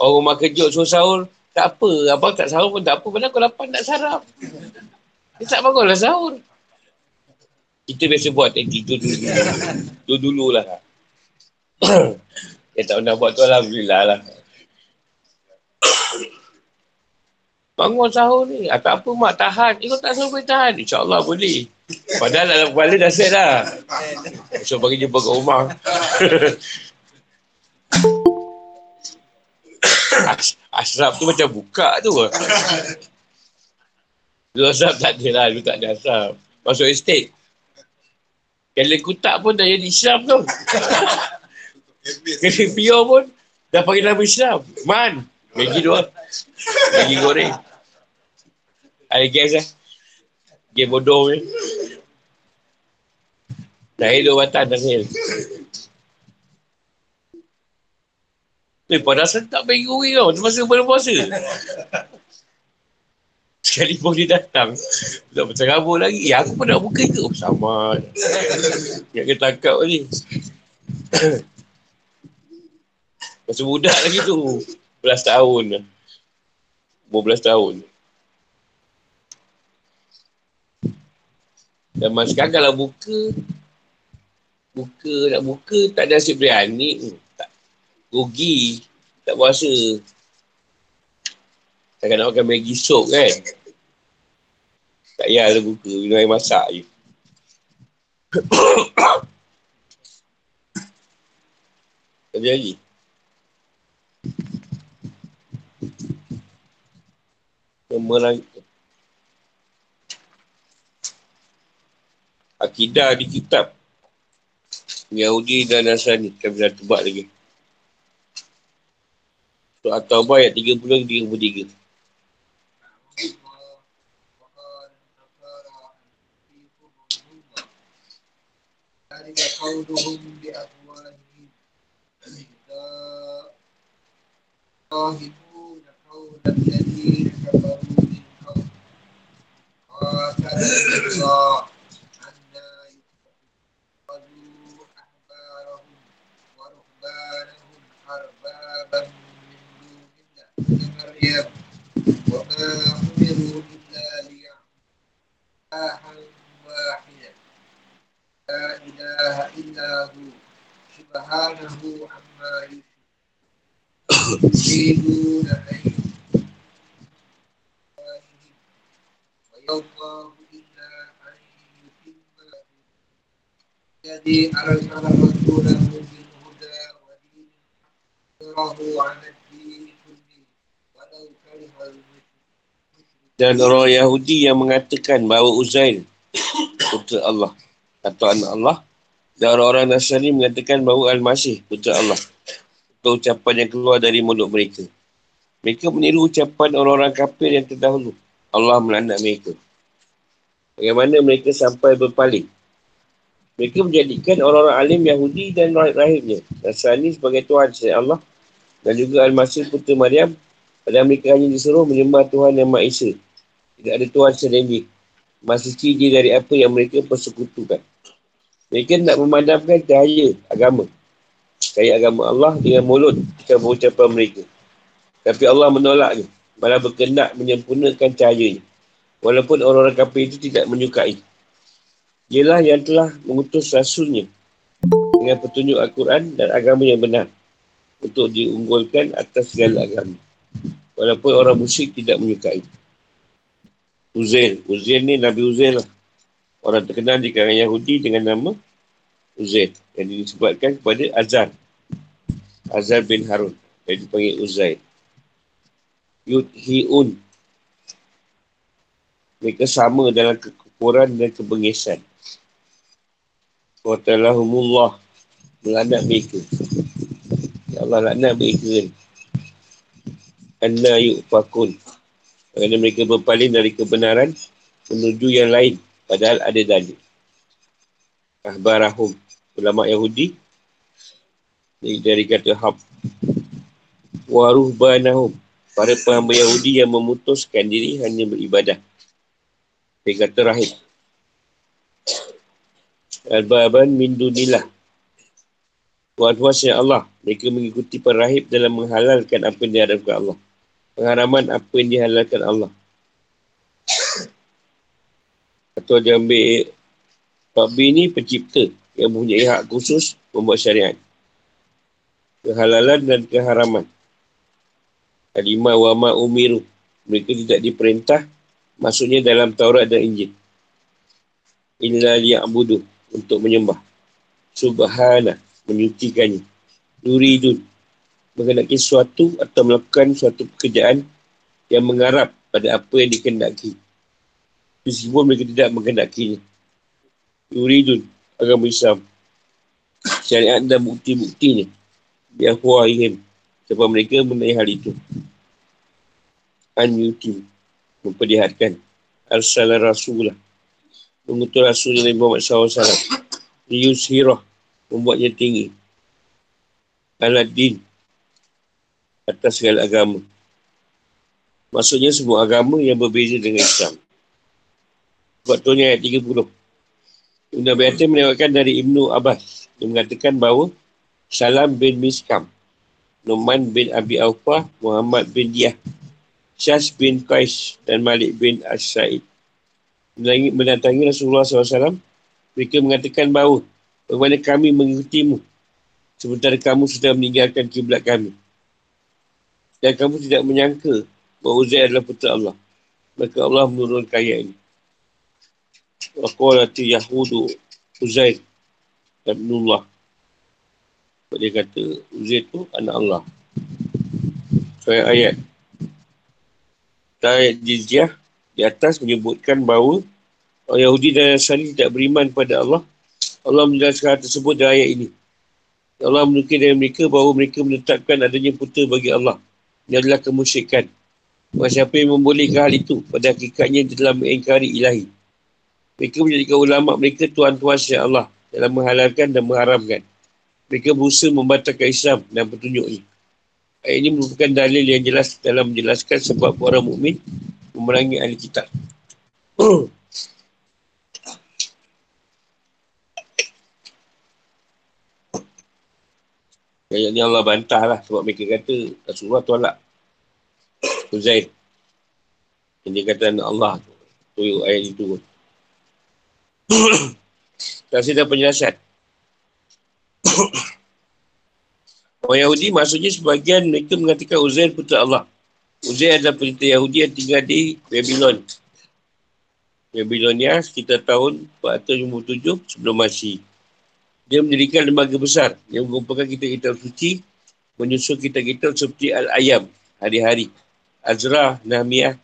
Orang rumah kejut suruh sahur. Tak apa. Abang tak sahur pun tak apa. Padahal kau 8 nak sarap. Dia tak bangun lah sahur. Kita biasa buat tadi tu dulu. Tu dululah. *coughs* Yang tak pernah buat tu Alhamdulillah lah. *coughs* Bangun sahur ni. Ah, tak apa mak tahan. Eh kau tak sahur boleh tahan. InsyaAllah boleh. Padahal dalam kepala dah set dah. So bagi jumpa kat rumah. *coughs* As- asrap tu macam buka tu. Dua asrap tak ada lah. Dulu tak ada asrap. Masuk estate. Kalau kutak pun dah jadi Islam tu. *laughs* Kena pio pun dah panggil nama Islam. Man. Maggi dua. Maggi goreng. Ada gas lah. Gas bodoh ni. Lahir dua batang dah sel. Eh, pada asal tak goreng tau. Masa bulan puasa. Sekali pun dia datang. Tak rabut lagi. Ya, aku pun nak buka ke? Oh, sama. Yang kena tangkap ni. *coughs* Masa budak lagi tu. Belas tahun. Umur belas tahun. Zaman sekarang kalau buka, buka, nak buka, tak ada nasi biryani. Tak, rugi. Tak puasa. Takkan nak makan Maggi soup kan. Tak payah lah buka. Minum air masak je. *coughs* Tapi lagi. Memerang. Akidah di kitab. Yahudi dan Nasrani. Kami dah tebak lagi. So, At-Tawbah ayat 30 ke 33. قولهم بأفواههم يضاهئون قول الذين كفروا من قبل قاتلهم الله عنا يؤخذوا أحبارهم ورهبانهم أربابا من دون الله ابن مريم وما أمروا إلا ليعبدوا إلها واحدا لا إله إلا هو سبحانه عما يشركون يريدون أن ويالله إلا أن يتم الذي أرسل رسوله بالهدى ودين الحق يظهره على الدين كله ولو كره المشركون Dan orang Yahudi yang mengatakan bahawa Uzair *coughs* putera Allah atau anak Allah dan orang-orang Nasrani mengatakan bahawa Al-Masih putera Allah atau ucapan yang keluar dari mulut mereka. Mereka meniru ucapan orang-orang kafir yang terdahulu. Allah melaknat mereka. Bagaimana mereka sampai berpaling. Mereka menjadikan orang-orang alim Yahudi dan rahib-rahibnya. Nasrani sebagai Tuhan selain Allah dan juga Al-Masih putera Maryam padahal mereka hanya disuruh menyembah Tuhan yang Maha Esa. Tidak ada Tuhan selain dia. Masih dari apa yang mereka persekutukan. Mereka nak memadamkan cahaya agama. Cahaya agama Allah dengan mulut jika berucapan mereka. Tapi Allah menolaknya. Malah berkendak menyempurnakan cahayanya. Walaupun orang-orang kafir itu tidak menyukai. Dialah yang telah mengutus rasulnya dengan petunjuk Al-Quran dan agama yang benar untuk diunggulkan atas segala agama. Walaupun orang musyrik tidak menyukai. Uzair. Uzair ni Nabi Uzair lah. Orang terkenal di kalangan Yahudi dengan nama Uzair. Yang disebutkan kepada Azar. Azar bin Harun. Yang dipanggil Uzair. Yudhi'un. Mereka sama dalam kekufuran dan kebengisan. Qatalahumullah. Melaknat mereka. Ya Allah laknat mereka. Anna yu'fakun. Kerana mereka berpaling dari kebenaran menuju yang lain. Padahal ada dalil. Ahbarahum. Ulama Yahudi. Ini dari kata hab. Waruhbanahum. Para penghamba Yahudi yang memutuskan diri hanya beribadah. Dia kata rahib. Al-Baban min dunilah. Kuat-kuasa Allah. Mereka mengikuti para rahib dalam menghalalkan apa yang diharapkan Allah. Pengharaman apa yang dihalalkan Allah. Atau dia ambil Rabbi ni pencipta yang mempunyai hak khusus membuat syariat. Kehalalan dan keharaman. Kalimah wa ma umiru. Mereka tidak diperintah. Maksudnya dalam Taurat dan Injil. Illa liya'budu. Untuk menyembah. Subhanah. Menyutikannya. Yuridun. Mengenaki sesuatu atau melakukan suatu pekerjaan yang mengharap pada apa yang dikendaki. Meskipun mereka tidak mengendakinya. Yuridun. Agama Islam. Syariat dan bukti-buktinya. Biahuahihim. Sebab mereka menaik hal itu. An-Yutim. Memperlihatkan. Arsalah Rasulullah. Mengutul Rasul Nabi Muhammad SAW. Liyushirah. Membuatnya tinggi. Al-Din. Atas segala agama. Maksudnya semua agama yang berbeza dengan Islam. Sebab tu ayat 30. Ibn Abi Hatim melewatkan dari Ibnu Abbas. Dia mengatakan bahawa Salam bin Miskam Numan bin Abi Aufah, Muhammad bin Diyah, Syas bin Qais dan Malik bin As-Sa'id. Mendatangi Rasulullah SAW, mereka mengatakan bahawa bagaimana kami mengikutimu sementara kamu sudah meninggalkan kiblat kami. Dan kamu tidak menyangka bahawa Uzair adalah putera Allah. Maka Allah menurunkan ayat ini. Wa qawlati Yahudu Uzair dan Allah. Sebab dia kata Uzair tu anak Allah. So ayat. Ayat jizyah di atas menyebutkan bahawa orang Yahudi dan Nasrani tidak beriman kepada Allah. Allah menjelaskan tersebut dari ayat ini. Allah menukir dari mereka bahawa mereka menetapkan adanya putera bagi Allah. Ini adalah kemusyikan. Siapa yang membolehkan hal itu pada hakikatnya dalam mengingkari ilahi. Mereka menjadikan ulama mereka tuan-tuan syiar Allah dalam menghalalkan dan mengharamkan mereka berusaha membatalkan Islam dan petunjuk ini. Ayat ini merupakan dalil yang jelas dalam menjelaskan sebab orang mukmin memerangi ahli kitab. *coughs* Ayat ni Allah bantah lah sebab mereka kata Rasulullah tolak Uzair. Yang dia kata anak Allah. Tu ayat itu. *coughs* Kasih dah penjelasan. *coughs* Orang Yahudi maksudnya sebagian mereka mengatakan Uzair putera Allah. Uzair adalah perintah Yahudi yang tinggal di Babylon. Babylonia sekitar tahun 457 sebelum masih. Dia mendirikan lembaga besar yang mengumpulkan kita kitab suci, menyusul kita kita seperti Al-Ayam, hari-hari. Azra, Nahmiah,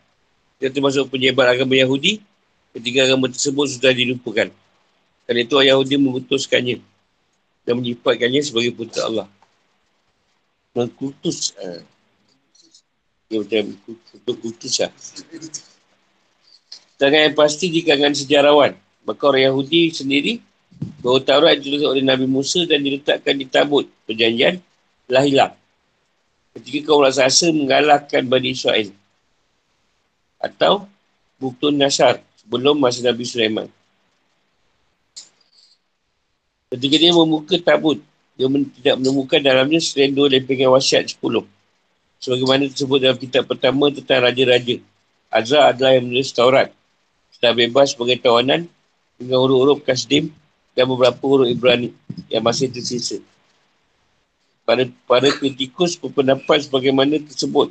dia termasuk penyebar agama Yahudi, ketiga agama tersebut sudah dilupakan. Kerana itu Yahudi memutuskannya dan menyifatkannya sebagai putera Allah. Mengkutus. Uh, dia macam untuk kutus lah. Dengan yang pasti di kalangan sejarawan. Maka orang Yahudi sendiri bahawa Taurat ditulis oleh Nabi Musa dan diletakkan di tabut perjanjian telah hilang. Ketika kaum raksasa mengalahkan Bani Israel. Atau Buktun Nasar sebelum masa Nabi Sulaiman. Ketika dia membuka tabut, dia men- tidak menemukan dalamnya selain dua lempengan wasiat sepuluh. Sebagaimana tersebut dalam kitab pertama tentang Raja-Raja. Azra adalah yang menulis Taurat. Sudah bebas sebagai tawanan dengan huruf-huruf Kasdim dan beberapa huruf Ibrani yang masih tersisa. Para, para kritikus berpendapat sebagaimana tersebut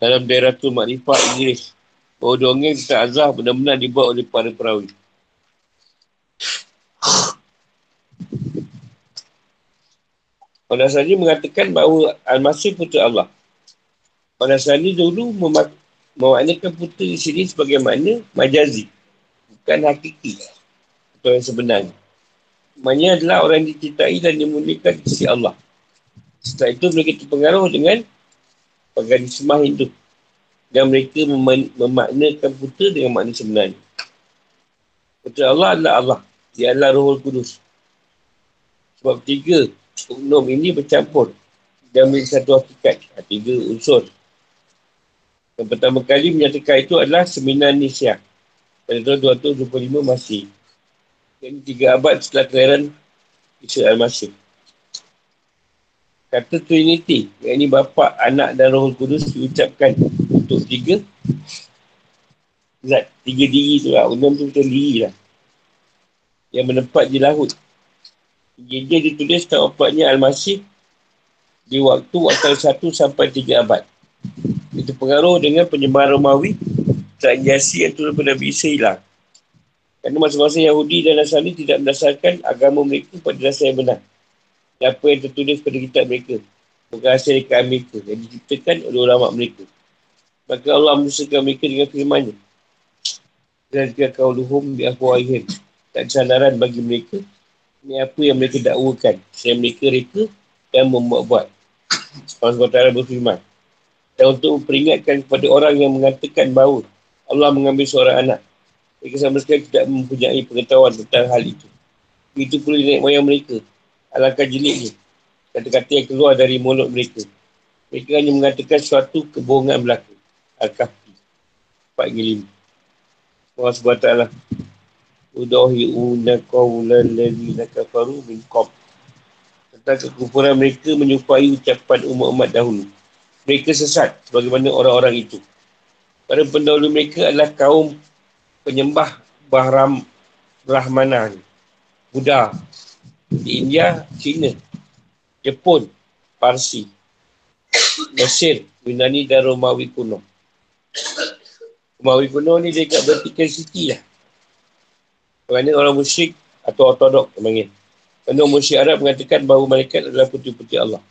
dalam daerah tu Makrifah Inggeris bahawa dongeng tentang Azrah benar-benar dibuat oleh para perawi. Nasrani mengatakan bahawa Al-Masih putera Allah. Orang Nasrani dulu memak- memaknakan putera di sini sebagaimana majazi. Bukan hakiki. Atau yang sebenarnya. Maksudnya adalah orang yang dicintai dan dimuliakan di sisi Allah. Setelah itu mereka terpengaruh dengan paganisme Hindu. Dan mereka mem- memaknakan putera dengan makna sebenarnya. Putera Allah adalah Allah. Dia adalah Ruhul Kudus. Sebab tiga uknum ini bercampur. Dan menjadi satu hakikat. Ha, tiga unsur. Yang pertama kali menyatakan itu adalah Seminar Nisya. Pada tahun 225 masih. Ini tiga abad setelah kelahiran Isa Al-Masih. Kata Trinity, yang ini bapa, anak dan roh kudus diucapkan untuk tiga zat, tiga diri tu lah. Unum tu betul diri lah. Yang menempat di laut. Dia ditulis tak opatnya Al-Masih di waktu antara satu sampai tiga abad. Itu pengaruh dengan penyebaran Romawi transaksi yang turun pada Nabi Isa hilang. Kerana masa-masa Yahudi dan Nasrani tidak mendasarkan agama mereka pada dasar yang benar apa yang tertulis pada kitab mereka. Bukan hasil rekaan mereka yang diciptakan oleh ulama mereka. Maka Allah menyusulkan mereka dengan firmannya. Dan jika kau luhum di afwahihim. Tak kesadaran bagi mereka. Ini apa yang mereka dakwakan. Saya mereka reka dan membuat-buat. Allah SWT berfirman. Dan untuk memperingatkan kepada orang yang mengatakan bahawa Allah mengambil seorang anak. Mereka sama sekali tidak mempunyai pengetahuan tentang hal itu. Itu perlu naik moyang mereka. Alangkah jeliknya kata-kata yang keluar dari mulut mereka. Mereka hanya mengatakan suatu kebohongan berlaku. Al-Kahfi. 4 Allah SWT. Udahi'una qawlan lalina kafaru min qab. Tentang kekufuran mereka menyupai ucapan umat-umat dahulu. Mereka sesat sebagaimana orang-orang itu. Pada pendahulu mereka adalah kaum penyembah Bahram Rahmanan. Buddha, di India, China, Jepun, Parsi, Mesir, Yunani dan Romawi kuno. Romawi kuno ni dia kat vertical city lah. Kerana orang musyrik atau ortodok panggil. Kerana orang musyrik Arab mengatakan bahawa malaikat adalah putih-putih Allah.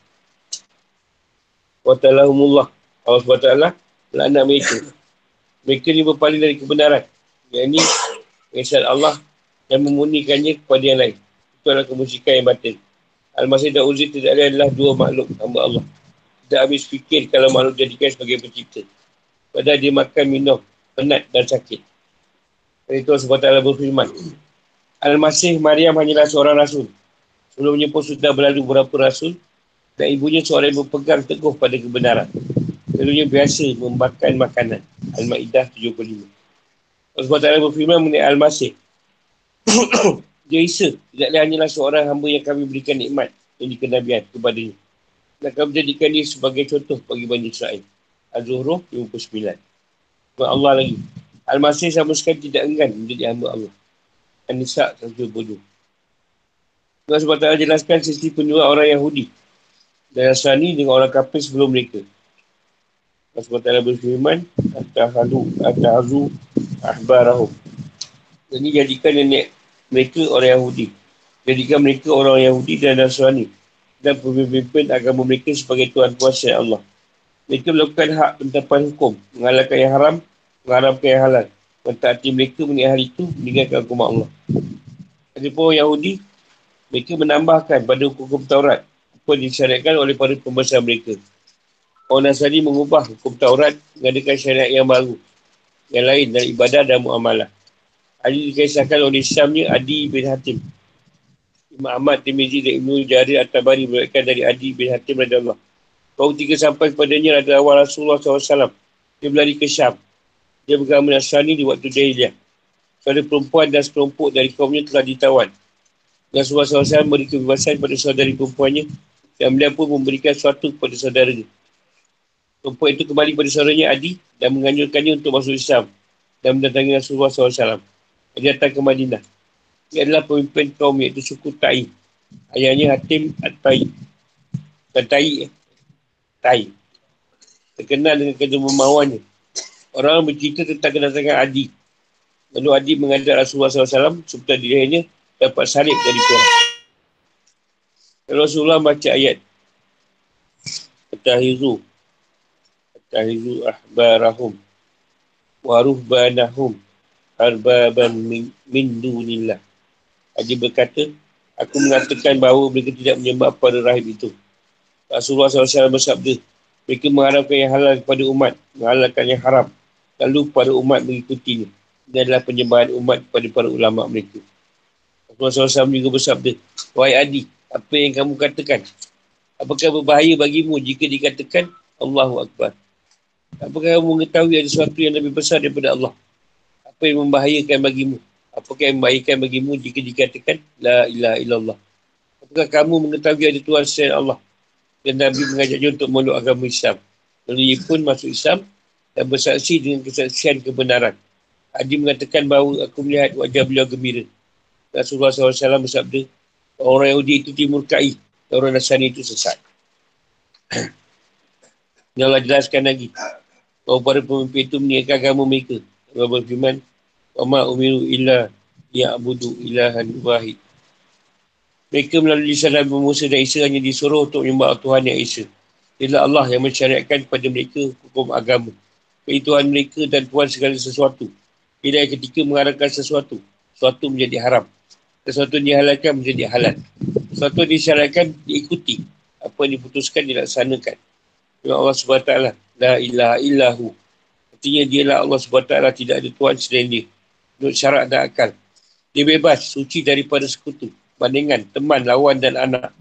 Wa ta'alahumullah. Allah SWT melaknat mereka. Mereka ni berpaling dari kebenaran. Yang ini, mengisat Allah dan memunikannya kepada yang lain itu adalah kemusyikan yang batin. Al-Masih dan Uzi tidak ada adalah dua makhluk hamba Allah. Tidak habis fikir kalau makhluk jadikan sebagai pencipta. Padahal dia makan, minum, penat dan sakit. Dan itu Allah SWT berfirman. Al-Masih Maryam hanyalah seorang rasul. Sebelumnya pun sudah berlalu beberapa rasul. Dan ibunya seorang yang berpegang teguh pada kebenaran. Selalunya biasa membakar makanan. Al-Ma'idah 75. Allah SWT berfirman mengenai Al-Masih. *coughs* Dia Isa tidaklah hanyalah seorang hamba yang kami berikan nikmat yang dikenabian kepadanya. Dan kami jadikan dia sebagai contoh bagi Bani Israel. Az-Zuhruh 59. Buat Allah lagi. Al-Masih sama sekali tidak enggan menjadi hamba Allah. An-Nisa 120. Allah SWT jelaskan sisi penyuat orang Yahudi dan Nasrani dengan orang kafir sebelum mereka. Allah SWT berfirman, Atahalu, Atahazu, Ahbarahum. Ini jadikan nenek mereka orang Yahudi. Jadikan mereka orang Yahudi dan Nasrani. Dan pemimpin agama mereka sebagai Tuhan kuasa Allah. Mereka melakukan hak penetapan hukum. Mengalahkan yang haram, mengharamkan yang halal. Mentaati mereka menikah hari itu, meninggalkan hukum Allah. Ada pun Yahudi, mereka menambahkan pada hukum Taurat. Apa disyariatkan oleh para pembesar mereka. Orang Nasrani mengubah hukum Taurat, mengadakan syariat yang baru. Yang lain dari ibadah dan muamalah. Adi dikisahkan oleh Syamnya Adi bin Hatim. Imam Ahmad Timizi dan Ibn Jarir At-Tabari berkata dari Adi bin Hatim Radha Kau tiga sampai kepadanya adalah awal Rasulullah SAW. Dia berlari ke Syam. Dia bergama Nasrani di waktu jahiliah. Saudara perempuan dan sekelompok dari kaumnya telah ditawan. Rasulullah SAW memberi kebebasan kepada saudari perempuannya dan beliau pun memberikan sesuatu kepada saudaranya. Perempuan itu kembali pada saudaranya Adi dan menganjurkannya untuk masuk Islam dan mendatangi Rasulullah SAW. Dia datang ke Madinah. Dia adalah pemimpin kaum iaitu suku Tai. Ayahnya Hatim At-Tai. Bukan Tai. Tai. Terkenal dengan kedermawaannya. Orang bercerita tentang kedatangan Adi. Lalu Adi mengajak Rasulullah SAW seputar dirinya dapat salib dari Tuhan. Rasulullah baca ayat. Atahizu. Atahizu ahbarahum. Waruhbanahum arbaban min, min dunillah. Haji berkata, aku mengatakan bahawa mereka tidak menyembah pada rahim itu. Rasulullah SAW bersabda, Mereka mengharapkan yang halal kepada umat, menghalalkan yang haram. Lalu para umat mengikutinya. Ini adalah penyembahan umat kepada para ulama mereka. Rasulullah SAW juga bersabda, Wahai Adi, apa yang kamu katakan? Apakah berbahaya bagimu jika dikatakan Allahu Akbar? Apakah kamu mengetahui ada sesuatu yang lebih besar daripada Allah? Apa yang membahayakan bagimu? Apakah yang membahayakan bagimu jika dikatakan La ilaha illallah? Apakah kamu mengetahui ada Tuhan selain Allah? Dan Nabi mengajaknya untuk meluk agama Islam. Lalu ia pun masuk Islam dan bersaksi dengan kesaksian kebenaran. Adi mengatakan bahawa aku melihat wajah beliau gembira. Rasulullah SAW bersabda, orang Yahudi itu dimurkai, dan orang Nasrani itu sesat. *clears throat* Yang Allah jelaskan lagi, bahawa para pemimpin itu meninggalkan agama mereka. Allah berfirman, Wama umiru illa ya'budu ilahan wahid. Mereka melalui lisan Nabi Musa dan Isa hanya disuruh untuk menyembah Tuhan yang Isa. Itulah Allah yang mensyariatkan kepada mereka hukum agama. Tuhan mereka dan Tuhan segala sesuatu. Tidak ketika mengharapkan sesuatu, sesuatu menjadi haram. Sesuatu yang dihalalkan menjadi halal. Sesuatu yang disyaratkan diikuti. Apa yang diputuskan dilaksanakan. Ya Allah SWT. La ilaha illahu. Artinya dialah Allah SWT. Tidak ada Tuhan selain dia menurut syarat dan akal. Dia bebas, suci daripada sekutu, bandingan, teman, lawan dan anak.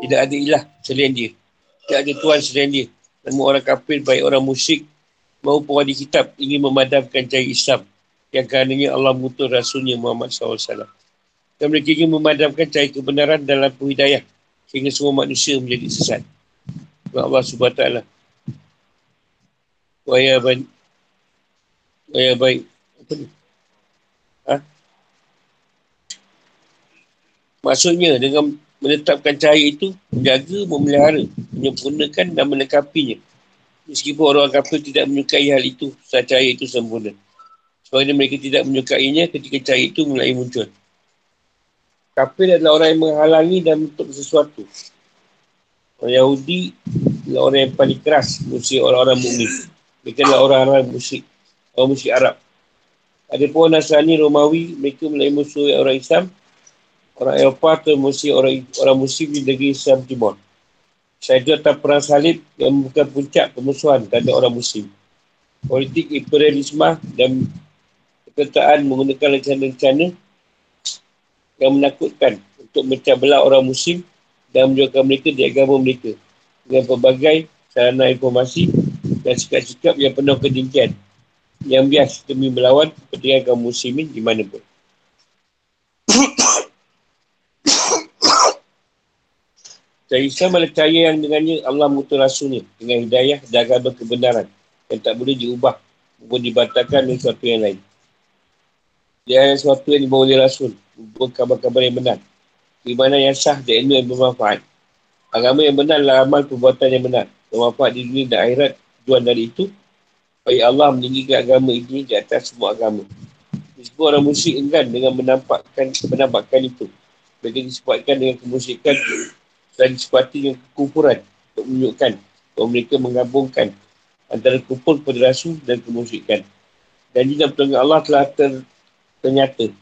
Tidak ada ilah selain dia. Tidak ada Tuhan selain dia. Namun orang kafir, baik orang musyrik maupun orang di kitab ingin memadamkan cahaya Islam yang karenanya Allah mutus Rasulnya Muhammad SAW. Dan mereka ingin memadamkan cahaya kebenaran dalam hidayah sehingga semua manusia menjadi sesat. Allah SWT. Waya baik. Waya baik. Apa ni? Ha? Maksudnya dengan menetapkan cahaya itu, menjaga, memelihara, menyempurnakan dan melengkapinya. Meskipun orang kafir tidak menyukai hal itu, saat cahaya itu sempurna. Sebab mereka tidak menyukainya ketika cahaya itu mulai muncul. Kafir adalah orang yang menghalangi dan menutup sesuatu. Orang Yahudi adalah orang yang paling keras musuh orang-orang mukmin. Mereka adalah orang-orang musyrik. Orang musyrik Arab. Ada pun Nasrani Romawi, mereka mulai musuh orang Islam. Orang Eropah atau musuh orang, orang Muslim di negeri Islam Timur. Itu atas perang salib yang bukan puncak pemusuhan terhadap orang Muslim. Politik imperialisme dan keketaan menggunakan rencana-rencana yang menakutkan untuk mencah belah orang Muslim dan menjauhkan mereka di agama mereka dengan pelbagai sarana informasi dan sikap-sikap yang penuh kedengkian yang bias demi melawan kepentingan kaum muslimin di mana pun. Islam adalah cahaya yang dengannya Allah mutus rasulnya dengan hidayah dan agama kebenaran yang tak boleh diubah maupun dibatalkan dengan sesuatu yang lain. Dia adalah sesuatu yang dibawa oleh Rasul bukan kabar-kabar yang benar. Di mana yang sah dan ilmu yang bermanfaat. Agama yang benar adalah amal perbuatan yang benar. Bermanfaat di dunia dan akhirat tujuan dari itu Baik Allah meninggikan agama ini di atas semua agama. Meskipun orang musyrik enggan dengan menampakkan penampakan itu. Mereka disebabkan dengan kemusyrikan dan disebabkan dengan kekufuran untuk menunjukkan bahawa mereka menggabungkan antara kufur pada rasul dan kemusyrikan. Dan dalam pertolongan Allah telah ter, ternyata.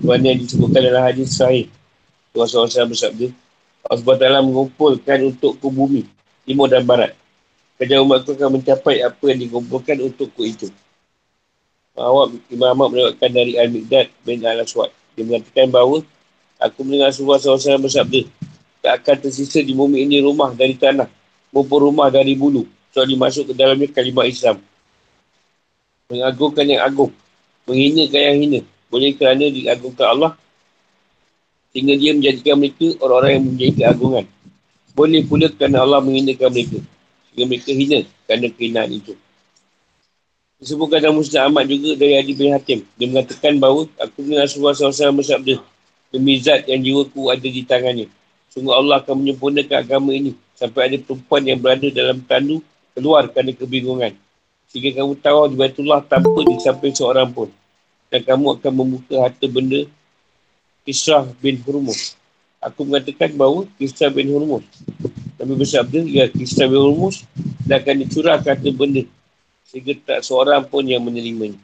Tuhan yang disebutkan dalam hadis sahih. Tuhan SAW bersabda, Allah SWT mengumpulkan untuk ke bumi, timur dan barat. Kerja umat itu akan mencapai apa yang dikumpulkan untukku itu. Awak Imam Ahmad melewatkan dari Al-Miqdad bin Al-Aswad. Dia mengatakan bahawa aku mendengar Rasulullah SAW bersabda tak akan tersisa di bumi ini rumah dari tanah maupun rumah dari bulu. Soal masuk ke dalamnya kalimat Islam. Mengagungkan yang agung. Menghinakan yang hina. Boleh kerana diagungkan Allah sehingga dia menjadikan mereka orang-orang yang menjadi keagungan. Boleh pula kerana Allah menghinakan mereka. Sehingga mereka hina kerana kehinaan itu. Disebutkan dalam Muslim Ahmad juga dari Adi bin Hatim. Dia mengatakan bahawa aku dengan Rasulullah SAW bersabda demi zat yang jiwaku ada di tangannya. Sungguh Allah akan menyempurnakan agama ini sampai ada perempuan yang berada dalam tandu keluar kerana kebingungan. Sehingga kamu tahu di Baitullah tanpa disamping seorang pun. Dan kamu akan membuka harta benda Kisrah bin Hurmus. Aku mengatakan bahawa Kisrah bin Hurmus Nabi bersabda, ya kisah berumus dan akan dicurahkan harta benda sehingga tak seorang pun yang menerimanya.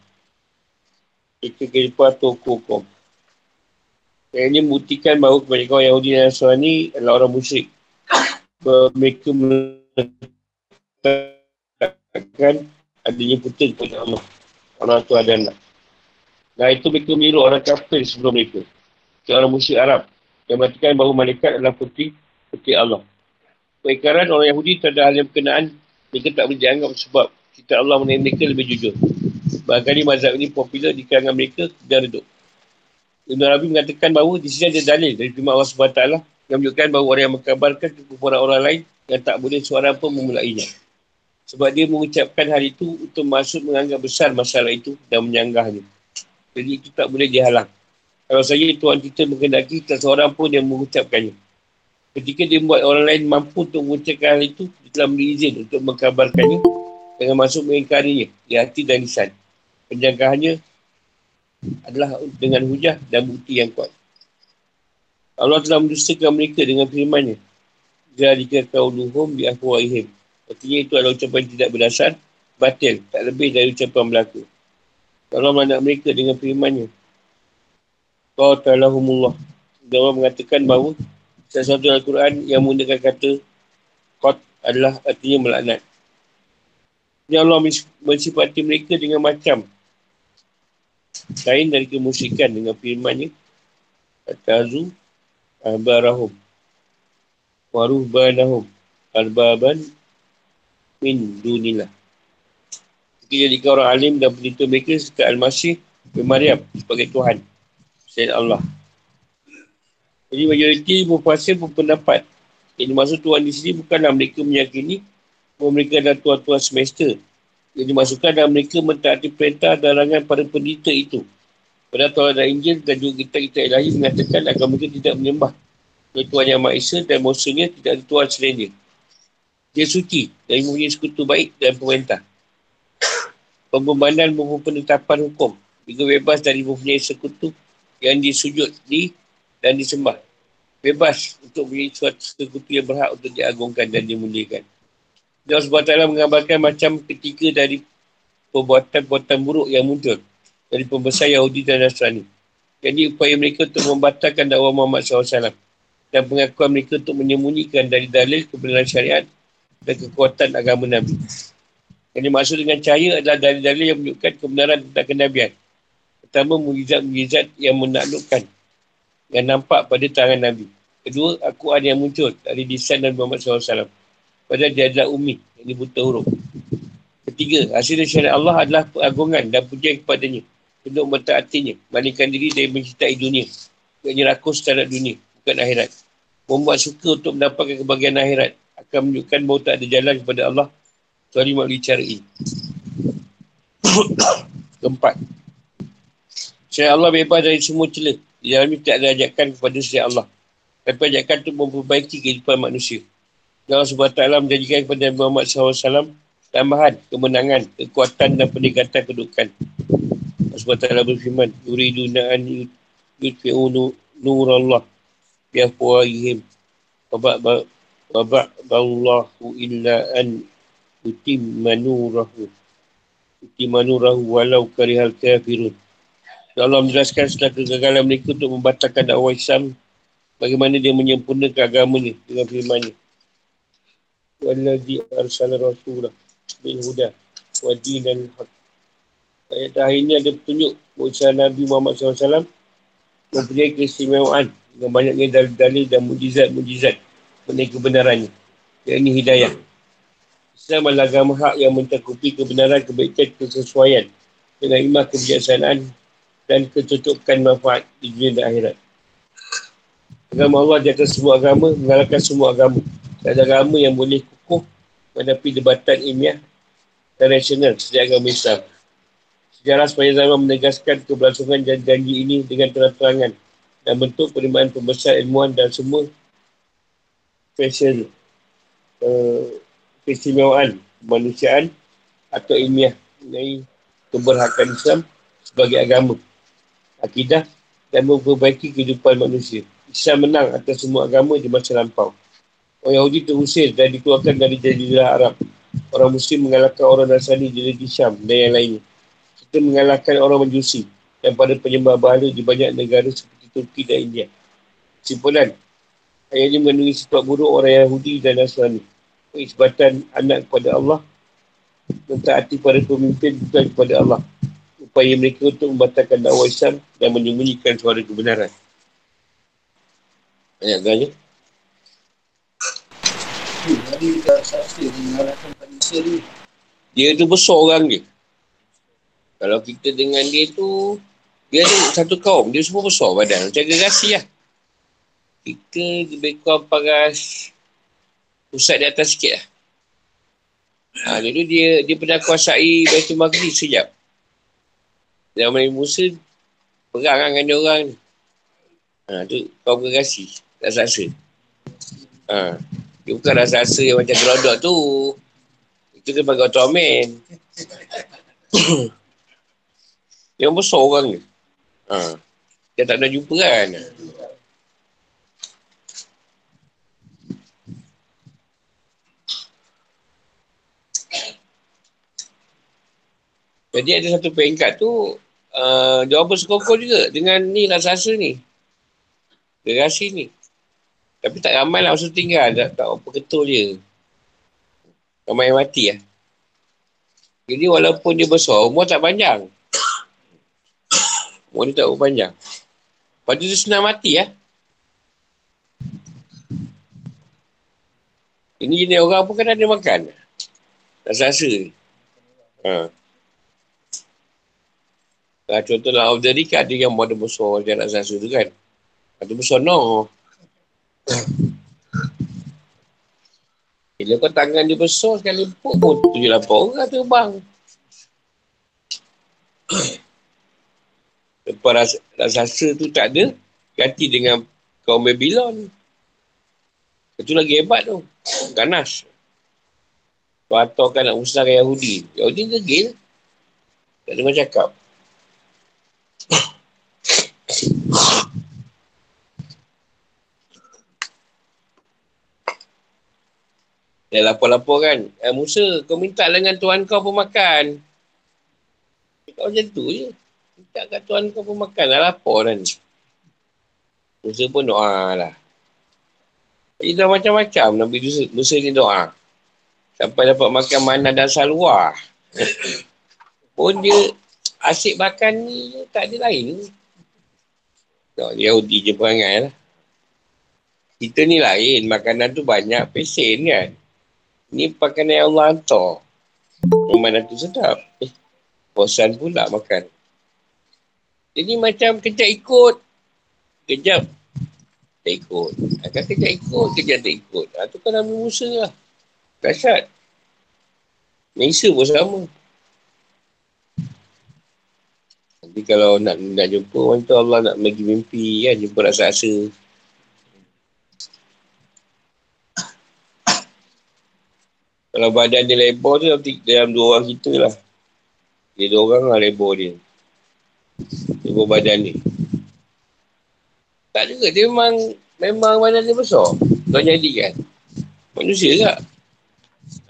Itu kehidupan toko kom. Yang ini membuktikan bahawa kebanyakan Yahudi dan Nasrani adalah orang musyrik. Mereka mengatakan adanya putih kepada Allah. Orang tu ada anak. Nah itu mereka meniru orang kafir sebelum mereka. Orang musyrik Arab. Yang mengatakan bahawa malaikat adalah putih, putih Allah. Perikaran orang Yahudi terhadap hal yang berkenaan, mereka tak boleh dianggap sebab kita Allah mengenai mereka lebih jujur. Bahkan ini mazhab ini popular di kalangan mereka dan redup. Ibn Arabi mengatakan bahawa di sini ada dalil dari firman Allah SWT yang menunjukkan bahawa orang yang mengkabarkan kepada orang lain yang tak boleh suara pun memulainya. Sebab dia mengucapkan hal itu untuk masuk menganggap besar masalah itu dan menyanggahnya. Jadi itu tak boleh dihalang. Kalau saja Tuhan kita mengendaki tak seorang pun yang mengucapkannya. Ketika dia membuat orang lain mampu untuk mengucapkan hal itu, dia telah beri izin untuk mengkabarkannya dengan masuk mengingkarinya di hati dan lisan. Penjagaannya adalah dengan hujah dan bukti yang kuat. Allah telah mendustakan mereka dengan firman-Nya. Jika kau luhum di ahwaihim. Artinya itu adalah ucapan tidak berdasar, batil, tak lebih dari ucapan berlaku. Allah melanak mereka dengan firman-Nya. Kau talahumullah. Dan Allah mengatakan bahawa sesuatu Al-Quran yang menggunakan kata Qat adalah artinya melaknat. Ini Allah mensifati mereka dengan macam lain dari kemusikan dengan firman-Nya Atazu Ahbarahum Waruhbanahum Arbaban Min Dunillah. Jika jadikan orang alim dan penelitian mereka Serta Al-Masih bin Maryam sebagai Tuhan Sayyid Allah. Jadi majoriti berpuasa berpendapat Yang dimaksud Tuhan di sini bukanlah mereka meyakini Bahawa mereka adalah Tuhan-Tuhan semesta yang dimasukkan dalam mereka mentaati perintah dan larangan pada pendeta itu. Pada Tuhan dan Injil dan juga kita-kita ilahi mengatakan agar mereka tidak menyembah Tuhan Yang Maha Esa dan maksudnya tidak ada Tuhan selain dia. Dia suci dan mempunyai sekutu baik dan pemerintah. Pembebanan maupun penetapan hukum juga bebas dari mempunyai sekutu yang disujud di dan disembah. Bebas untuk mempunyai suatu sekutu yang berhak untuk diagungkan dan dimuliakan. Allah SWT mengambarkan macam ketika dari perbuatan-perbuatan buruk yang muncul dari pembesar Yahudi dan Nasrani. Jadi upaya mereka untuk membatalkan dakwah Muhammad SAW dan pengakuan mereka untuk menyembunyikan dari dalil kebenaran syariat dan kekuatan agama Nabi. Yang dimaksud dengan cahaya adalah dalil-dalil yang menunjukkan kebenaran tentang kenabian. Pertama, mujizat-mujizat yang menaklukkan yang nampak pada tangan Nabi. Kedua, akuan yang muncul dari desain Nabi Muhammad SAW. Dia adalah umi, yang buta huruf. Ketiga, hasil syariat Allah adalah pengagungan dan pujian kepadanya untuk mentaatinya, malingkan diri dari mencintai dunia. Bukannya rakus terhadap dunia, bukan akhirat. Membuat suka untuk mendapatkan kebahagiaan akhirat akan menunjukkan bahawa tak ada jalan kepada Allah kecuali melalui cara ini. *coughs* Keempat. Syariat Allah bebas dari semua celah. Di dalam ini tidak ada ajakan kepada syariat Allah. Tapi ajakan untuk memperbaiki kehidupan manusia. Allah SWT menjanjikan kepada Nabi Muhammad SAW tambahan, kemenangan, kekuatan dan peningkatan kedudukan. Allah SWT berfirman, Yuriduna an yutfi'u nur Allah biafwahihim wabak ba'allahu illa an utimma nurahu utimma nurahu walau karihal kafirun. Allah menjelaskan setelah kegagalan mereka untuk membatalkan dakwah Islam bagaimana dia menyempurnakan agamanya dengan firman-Nya. والذي أرسل رسوله بالهدى ودين الحق Ayat terakhir ini ada petunjuk Musa Nabi Muhammad SAW mempunyai keistimewaan dengan banyaknya dalil-dalil dan mujizat-mujizat mengenai kebenarannya. Yang ini hidayah. Islam adalah agama hak yang mencakupi kebenaran, kebaikan, kesesuaian dengan imah kebijaksanaan dan kecukupan manfaat di dunia dan akhirat. Agama Allah di atas semua agama mengalahkan semua agama. Ada agama yang boleh kukuh menghadapi debatan ilmiah dan rasional sejak agama Islam. Sejarah sepanjang zaman menegaskan keberlangsungan janji ini dengan terang-terangan dan bentuk penerimaan pembesar ilmuwan dan semua fashion uh, keistimewaan kemanusiaan atau ilmiah mengenai keberhakan Islam sebagai agama, akidah dan memperbaiki kehidupan manusia. Islam menang atas semua agama di masa lampau. Orang Yahudi terusir dan dikeluarkan dari jadilah Arab. Orang Muslim mengalahkan orang Nasrani di negeri Syam dan yang lainnya. Kita mengalahkan orang Majusi dan pada penyembah bahala di banyak negara seperti Turki dan India. Simpulan, ayat ini mengandungi sifat buruk orang Yahudi dan Nasrani. Isbatan anak kepada Allah. Mentaati para pemimpin bukan kepada Allah. Upaya mereka untuk membatalkan dakwah Islam dan menyembunyikan suara kebenaran. Ganya. Jadi kita saksa mengarahkan manusia ni. Dia tu besar orang dia. Kalau kita dengan dia tu, dia tu satu kaum, dia semua besar badan. Macam gerasi lah. Kita lebih kurang paras pusat di atas sikit lah. Ha, dulu dia dia pernah kuasai Baitul Maqdis sekejap. Zaman Nabi Musa, perang lah dengan dia orang ni. Ha, tu kaum gerasi, tak saksa. Ha, dia bukan rasa-rasa yang macam gerodok tu. Itu dia bagi otomen. Yang besar orang ni. Ha. Dia tak nak jumpa kan. Jadi ada satu peringkat tu uh, orang bersekongkol juga dengan ni rasa-rasa ni. Gerasi ni. Tapi tak ramai lah masa tinggal. Tak, tak apa ketul je. Ramai yang mati lah. Jadi walaupun dia besar, umur tak panjang. Umur dia tak panjang. Lepas tu dia senang mati lah. Ini jenis orang pun kan ada makan. Rasa-rasa ni. Ha. Nah, contohlah Abu Dhabi kan ada yang model besar macam rasa-rasa tu kan. Ada besar no. Bila kau tangan dia besar sekali pun pun tujuh lapan orang terbang. *coughs* Lepas rasa, rasa tu tak ada, ganti dengan kaum Babylon. Itu lagi hebat tu. Ganas. Atau kan nak usahkan Yahudi. Yahudi gegil. Tak macam cakap. *coughs* Dia lapor-lapor kan. Eh, Musa, kau minta dengan tuan kau pun makan. Kau macam tu je. Minta kat tuan kau pun makan. Dah lapor kan. Musa pun doa lah. Jadi dah macam-macam Nabi Musa, ni doa. Sampai dapat makan mana dan salwa. pun dia asyik makan ni tak ada lain. Tak, Yahudi je perangai lah. Kita ni lain. Makanan tu banyak pesen kan. Ni pakai yang Allah hantar. Memang tu sedap. Eh, bosan pula makan. Jadi macam kejap ikut. Kejap tak ikut. Akan kejap ikut, kejap tak ikut. Ha, tu kan Nabi Musa lah. Dahsyat. Malaysia pun sama. Nanti kalau nak nak jumpa orang tu Allah nak bagi mimpi kan, jumpa rasa-rasa. Kalau badan dia lebar tu dalam dua orang kita lah. Dia dua orang lah lebar dia. Lebar badan ni. Tak juga. Dia memang memang badan dia besar. Kau jadi kan. Manusia tak?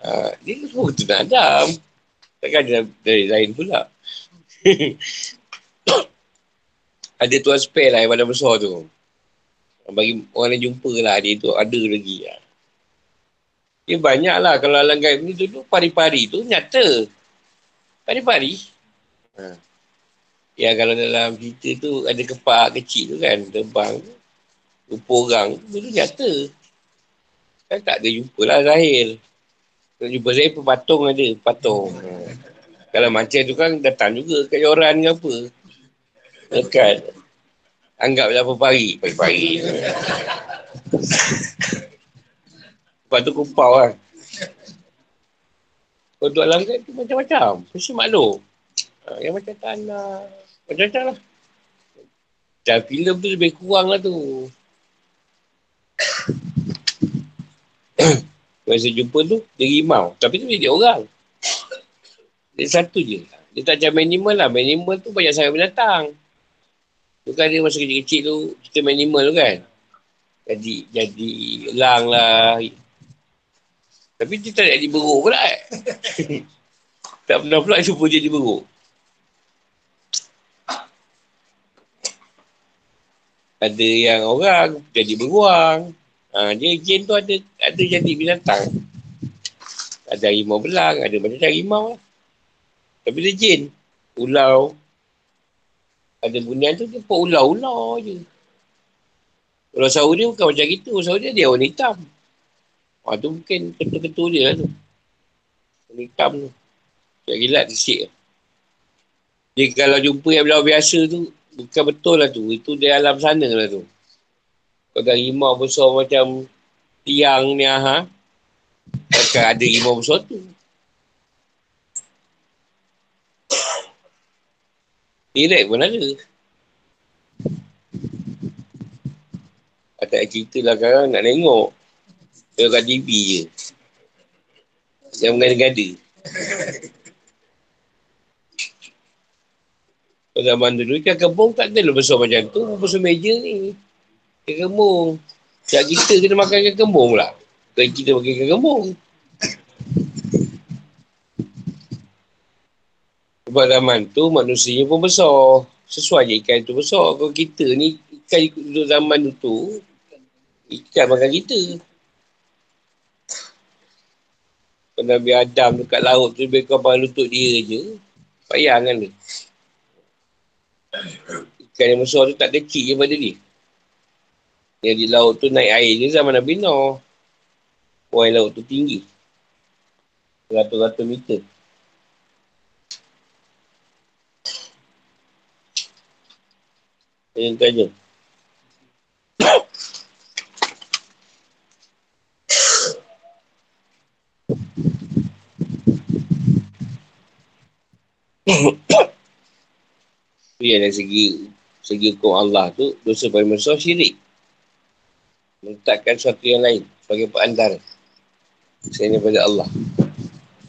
Ha, dia semua betul nak Adam. Takkan dia dari lain pula. *coughs* ada tuan spare lah yang badan besar tu. Bagi orang yang jumpa lah dia tu ada lagi lah. Dia banyak lah kalau alam gaib ni dulu pari-pari tu nyata. Pari-pari. Ha. Ya kalau dalam cerita tu ada kepak kecil tu kan terbang. Rupa orang tu dulu nyata. Kan tak ada jumpa lah Zahir. Kalau jumpa Zahir pun patung ada. Patung. Ha. Kalau macam tu kan datang juga kat Yoran ke apa. Dekat. Anggaplah apa pari. Pari-pari. *laughs* Lepas tu kumpau kan. Untuk alam kan tu macam-macam. Mesti makhluk. Ha, yang macam tanah. Macam-macam lah. Dan filem tu lebih kurang lah tu. *coughs* Masa jumpa tu, dia rimau. Tapi tu dia orang. Dia satu je. Dia tak macam minimal lah. Minimal tu banyak sangat binatang. Tu kan dia masa kecil-kecil tu, kita minimal tu kan. Jadi, jadi elang lah, tapi dia tak jadi beruk pula eh. *laughs* tak pernah pula jumpa jadi beruk. Ada yang orang jadi beruang. Ha, dia jin tu ada ada jadi binatang. Ada harimau belang, ada macam harimau lah. Tapi dia jin. Ulau. Ada bunian tu, dia pun ulau-ulau je. Ulau sahur dia bukan macam itu. Ulau sahur dia, dia warna hitam. Ha, tu mungkin ketua-ketua dia tu. Warna hitam tu. Tak gila, disik. Jadi kalau jumpa yang belau biasa tu, bukan betul lah tu. Itu dia alam sana lah tu. Kalau dah rimau besar macam tiang ni, ha? Takkan ada rimau besar tu. Direct pun ada. Tak cerita lah sekarang nak tengok. Tengok kat TV je. Jangan mengada-gada. Pada zaman dulu kan kebun tak ada besar macam tu. Besar meja ni. Ikan kembung. Siap kita kena makan ikan kembung pula. Kalau kita makan ikan kembung. Sebab zaman tu manusia pun besar. Sesuai je ikan tu besar. Kalau kita ni ikan ikut zaman tu, ikan makan kita. Nabi Adam dekat laut tu, lebih kau lutut dia je. Payah kan dia. Ikan yang besar tu tak kecil je pada dia. Yang di laut tu naik air je zaman Nabi Noh. Orang laut tu tinggi. Ratus-ratus meter. Saya tanya. *coughs* Ya, dari segi segi hukum Allah tu, dosa paling besar syirik. Menetapkan sesuatu yang lain sebagai perantara. Selain daripada Allah.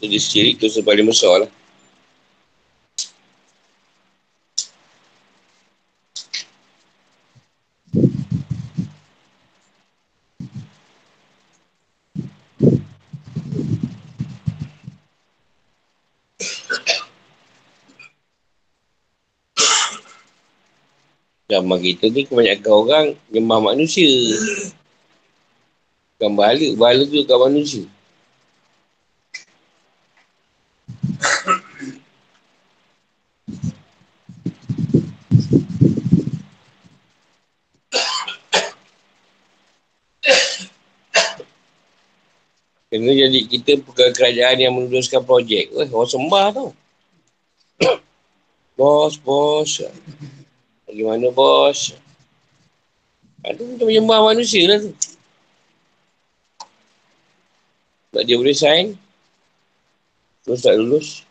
Jadi syirik dosa paling besar lah. Gambar kita ni kebanyakan orang nyembah manusia. Bukan bahala. Bahala tu kat manusia. Kena jadi kita bukan kerajaan yang meneruskan projek. Weh, orang sembah tau. *coughs* bos, bos. Bagaimana bos? Itu macam menyembah manusia lah tu. Sebab dia boleh sign. Terus tak lulus.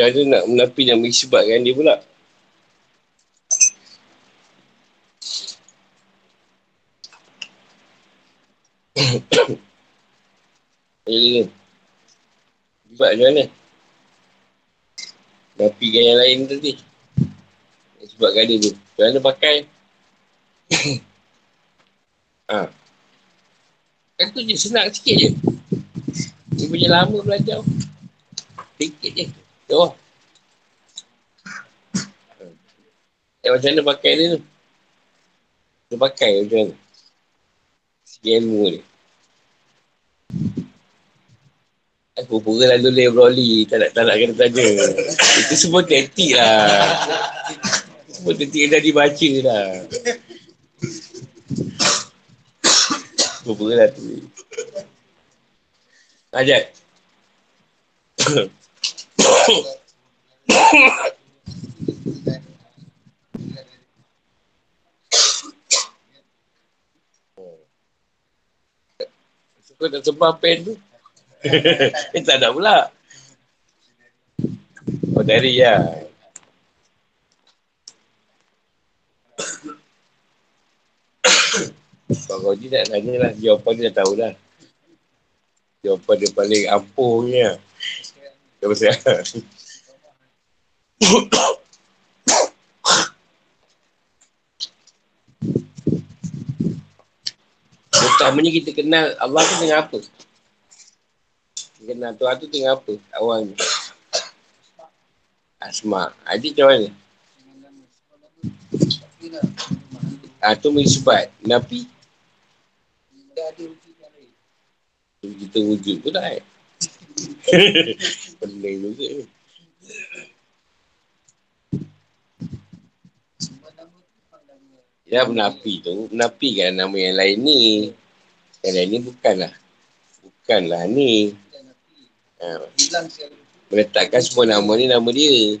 Cara nak menapi dan mengisbatkan dia pula. Ya, Sebab macam mana? Napikan yang lain tadi. Sebabkan dia tu. Macam mana pakai? *coughs* ha. Kan tu je, senang sikit je. Dia punya lama belajar. Sikit je. Tu. Eh, macam mana pakai dia tu? Dia pakai macam mana? Sikit ilmu ni. Aku pura lalu lay Broly. Tak nak, tak nak kena tanya. Itu semua taktik lah. Semua taktik dah dibaca dah. Aku pura lah tu. Ajat. *coughs* Kau nak sembah pen tu? *laughs* eh, tak ada pula. Oh, dari ya. Kalau dia tak tanya lah, jawapan dia dah tahu lah. Jawapan dia paling ampuhnya. Tak pasal. Pertamanya kita kenal Allah tu dengan apa? Kita kenal Tuhan tu dengan apa awalnya? Asma. Adik macam mana? Ah tu menyebab Nabi kita wujud tu dah eh. *laughs* Pening juga. Ya menapi tu. Menapikan nama yang lain ni. Yang lain ni bukanlah. Bukanlah ni. Ha. Meletakkan semua nama ni Nama dia.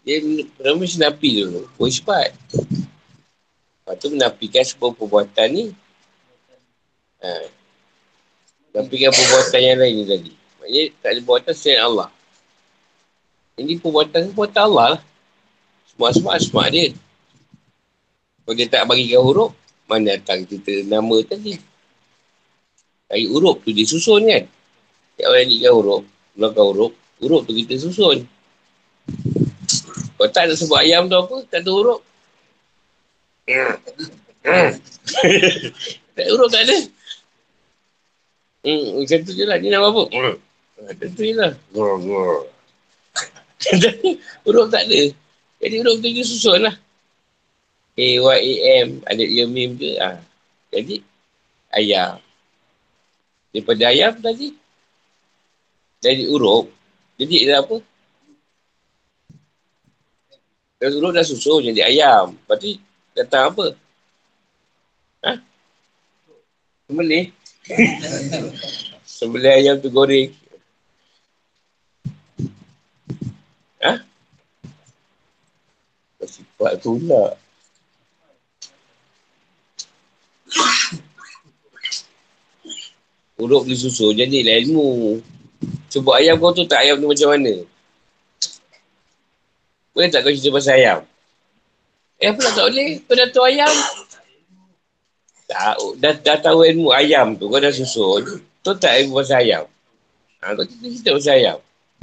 Dia nama mesti napi dulu Boleh cepat. Lepas tu menapikan semua perbuatan ni. Ha. Menapikan perbuatan yang lain ni tadi Maksudnya tak ada perbuatan selain Allah Ini perbuatan perbuatan Allah lah Semua-semua asma dia kalau dia tak bagikan huruf, mana datang kita nama tadi? Dari huruf tu dia susun kan? Tiap orang jadikan huruf, belakang huruf, huruf tu kita susun. Kalau tak nak sebut ayam tu apa, tak tahu huruf. *laughs* tak huruf tak ada. Hmm, macam tu je lah. Ni nama apa? Macam tu je lah. *laughs* huruf tak ada. Jadi huruf tu dia susun lah. A-Y-A-M Ada ia mim ke? Ha. Jadi Ayam. Daripada ayam tadi Jadi urup Jadi dia apa? Kalau urup dah susun Jadi ayam. Tu Datang apa? Ha? Sembelih. *laughs* Sembelih ayam tu goreng Sifat tu pula Huruf disusul jadilah ilmu. Sebut ayam kau tu tak ayam tu macam mana? Boleh tak kau cerita pasal ayam? Eh apa tak boleh? Kau dah tahu ayam? Tak, dah, dah tahu ilmu ayam tu, kau dah susun. Tu tak ilmu pasal ayam. Ha, kau cerita, cerita pasal ayam.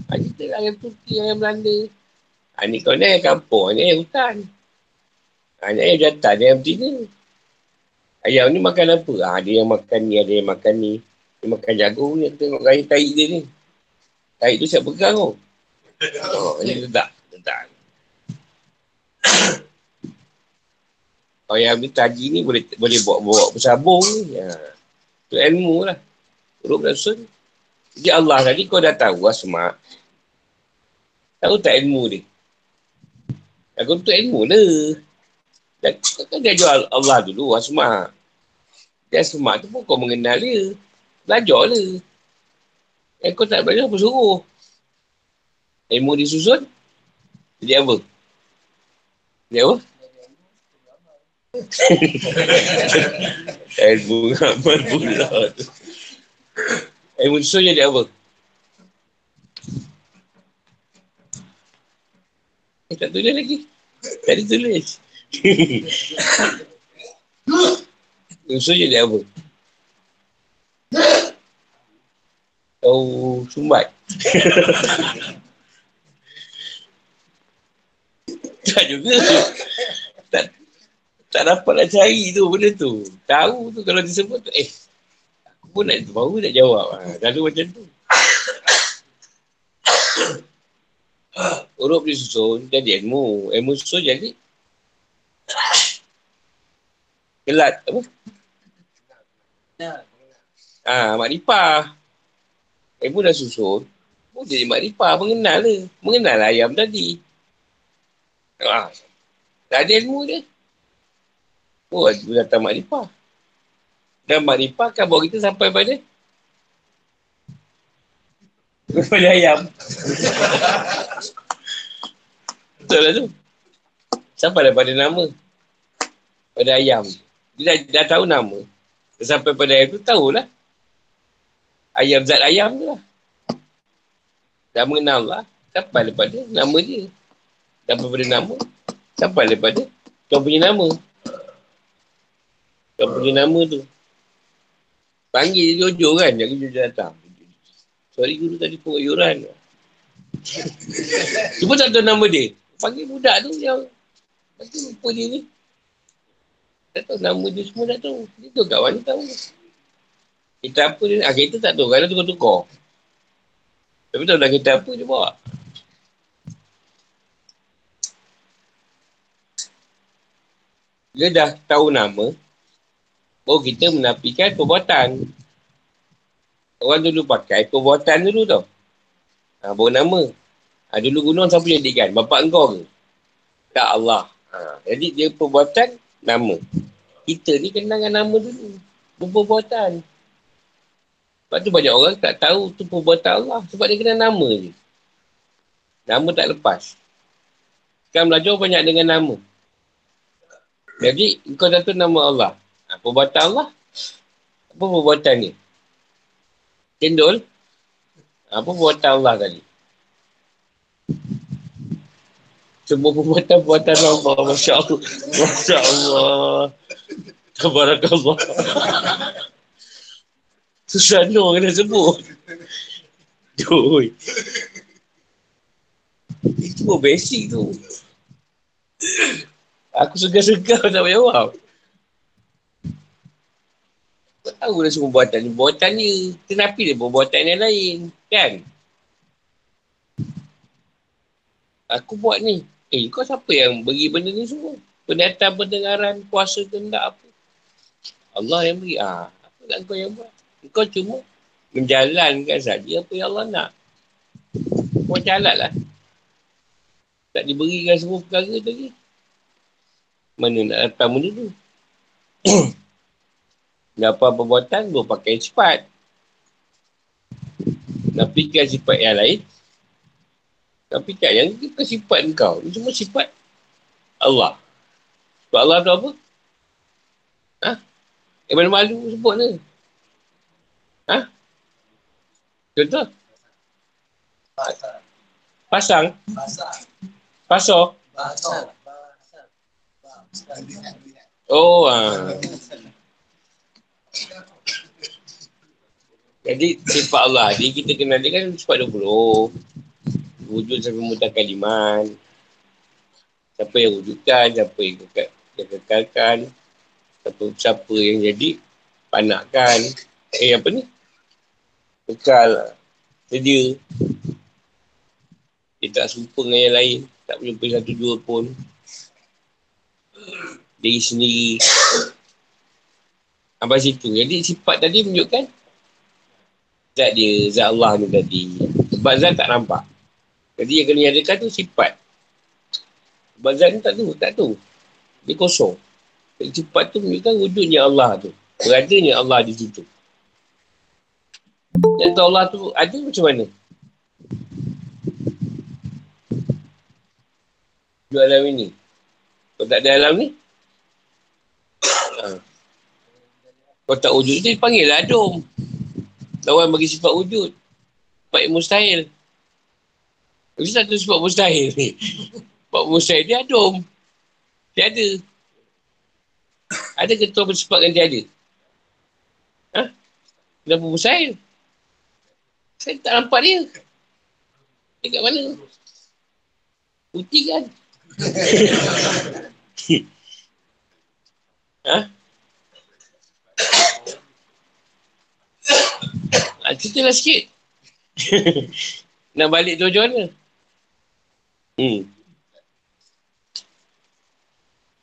Ha, cerita lah ayam Turki, ayam Belanda. Ha, ni kau ni ayam kampung, ni ayam hutan. Ni ayam jantan, ni ayam betina. Ayam ni makan apa? Ha, ada yang makan ni, ada yang makan ni. Dia makan jagung ni, tengok gaya taik dia ni. Taik tu siap pegang tu. Oh, ni letak. Letak. *coughs* Ayam ni taji ni boleh boleh bawa, bawa bersabung ni. Ha. Itu ilmu lah. Huruf dan sun. Jadi Allah tadi kau dah tahu asma. Tahu tak ilmu dia? Aku tu ilmu lah. Dan kan dia jual Allah dulu asma. Dia asma tu pun kau mengenal dia. Belajar lah. Eh kau tak belajar apa suruh? Ilmu disusun? Jadi apa? Jadi apa? *laughs* Ilmu amal pula. Ilmu disusun jadi apa? Eh tak tulis lagi. Tadi tulis. *laughs* Ilmu disusun jadi apa? Kau sumbat. *laughs* tak juga. Tak, tak dapat nak cari tu benda tu. Tahu tu kalau disebut tu. Eh, aku pun nak baru nak jawab. Ha, kalau macam tu. *coughs* Huruf disusun jadi ilmu. Ilmu susun jadi kelat apa? Ah, ha, makrifah. Ilmu dah susun. Oh, jadi makrifah. Mengenal lah. Mengenal ayam tadi. Ah, tak ada ilmu dia. Oh, dia datang makrifah. Dan makrifah kan bawa kita sampai pada pada ayam. *laughs* Betul lah tu. Sampai pada nama. Pada ayam. Dia dah, dah tahu nama. Sampai pada ayam tu tahulah. Ayam zat ayam tu lah. Dah mengenal lah. Sampai daripada nama dia. Sampai pada nama. Sampai daripada kau punya nama. Kau punya nama tu. Panggil dia jujur kan. Jangan jujur datang. Sorry guru tadi *laughs* pun yuran. Cuma tak tahu nama dia. Panggil budak tu yang Lepas tu lupa dia ni. Tak tahu nama dia semua tak tahu. Dia tu kawan ni tahu. Kita apa dia ah, Kita tak tahu. Kadang tukar-tukar. Tapi tahu dah kita apa dia bawa. Dia dah tahu nama. Baru kita menafikan perbuatan. Orang dulu pakai perbuatan dulu tau. Ha, baru nama. Ha, dulu gunung siapa jadikan? Bapak engkau ke? Tak Allah. Ha, jadi dia perbuatan nama. Kita ni kenal dengan nama dulu. Perbuatan. Sebab tu banyak orang tak tahu tu perbuatan Allah. Sebab dia kenal nama je. Nama tak lepas. Sekarang belajar banyak dengan nama. Jadi, kau tahu nama Allah. Ha, perbuatan Allah. Apa perbuatan ni? Cendol. Apa perbuatan Allah tadi? Semua perbuatan-perbuatan Allah. Masya Allah. Masya Allah. Tabarakallah. Susah no kena sebut. Dui. Itu pun basic tu. Aku segar-segar tak payah jawab. Kau tahu dah semua buatan ni. Buatan ni, kenapa dia buatan yang lain? Kan? Aku buat ni. Eh, kau siapa yang bagi benda ni semua? Pendatang pendengaran, kuasa kendak apa? Allah yang beri. Ah, apa nak kau yang buat? Kau cuma menjalankan saja apa yang Allah nak. Kau jalan lah. Tak diberikan semua perkara tadi. Mana nak datang benda tu? *clears throat* Apa perbuatan, dua pakai sifat. Nak fikir sifat yang lain. Nak fikir yang bukan sifat kau. Ini semua sifat Allah. Sebab Allah tu apa? Ha? Mana malu sebut ni? Ha? Contoh? Pasang? Pasang? Pasang? Oh, ha. Jadi, sifat Allah ni kita kenal dia kan sifat 20. Wujud sampai mudah kaliman. Siapa yang wujudkan, siapa yang kekal, kekalkan. Siapa, siapa yang jadi, panakkan. Eh, apa ni? Kekal, sedia. Dia tak serupa dengan yang lain. Tak berjumpa satu dua pun diri sendiri. Apa situ. Jadi sifat tadi menunjukkan zat dia, zat Allah ni tadi. Sebab zat tak nampak. Jadi yang kena nyatakan tu sifat. Ni tak tu, tak tu. Dia kosong. Jadi sifat tu menunjukkan wujudnya Allah tu. Beradanya Allah di situ. Yang tu Allah tu ada macam mana? Dua alam ini. Kalau tak ada alam ni, Ha. *coughs* Kalau tak wujud tu dipanggil lah adum. Lawan bagi sifat wujud. Sifat mustahil. Mesti satu sifat mustahil ni. Sifat mustahil dia adum. Dia ada. Ada ke tuan bersifat dengan dia ada? Ha? Kenapa mustahil? Saya tak nampak dia. Dia kat mana? Putih kan? *laughs* Ha? Ha, ceritalah sikit. *laughs* Nak balik tu macam mana? Hmm.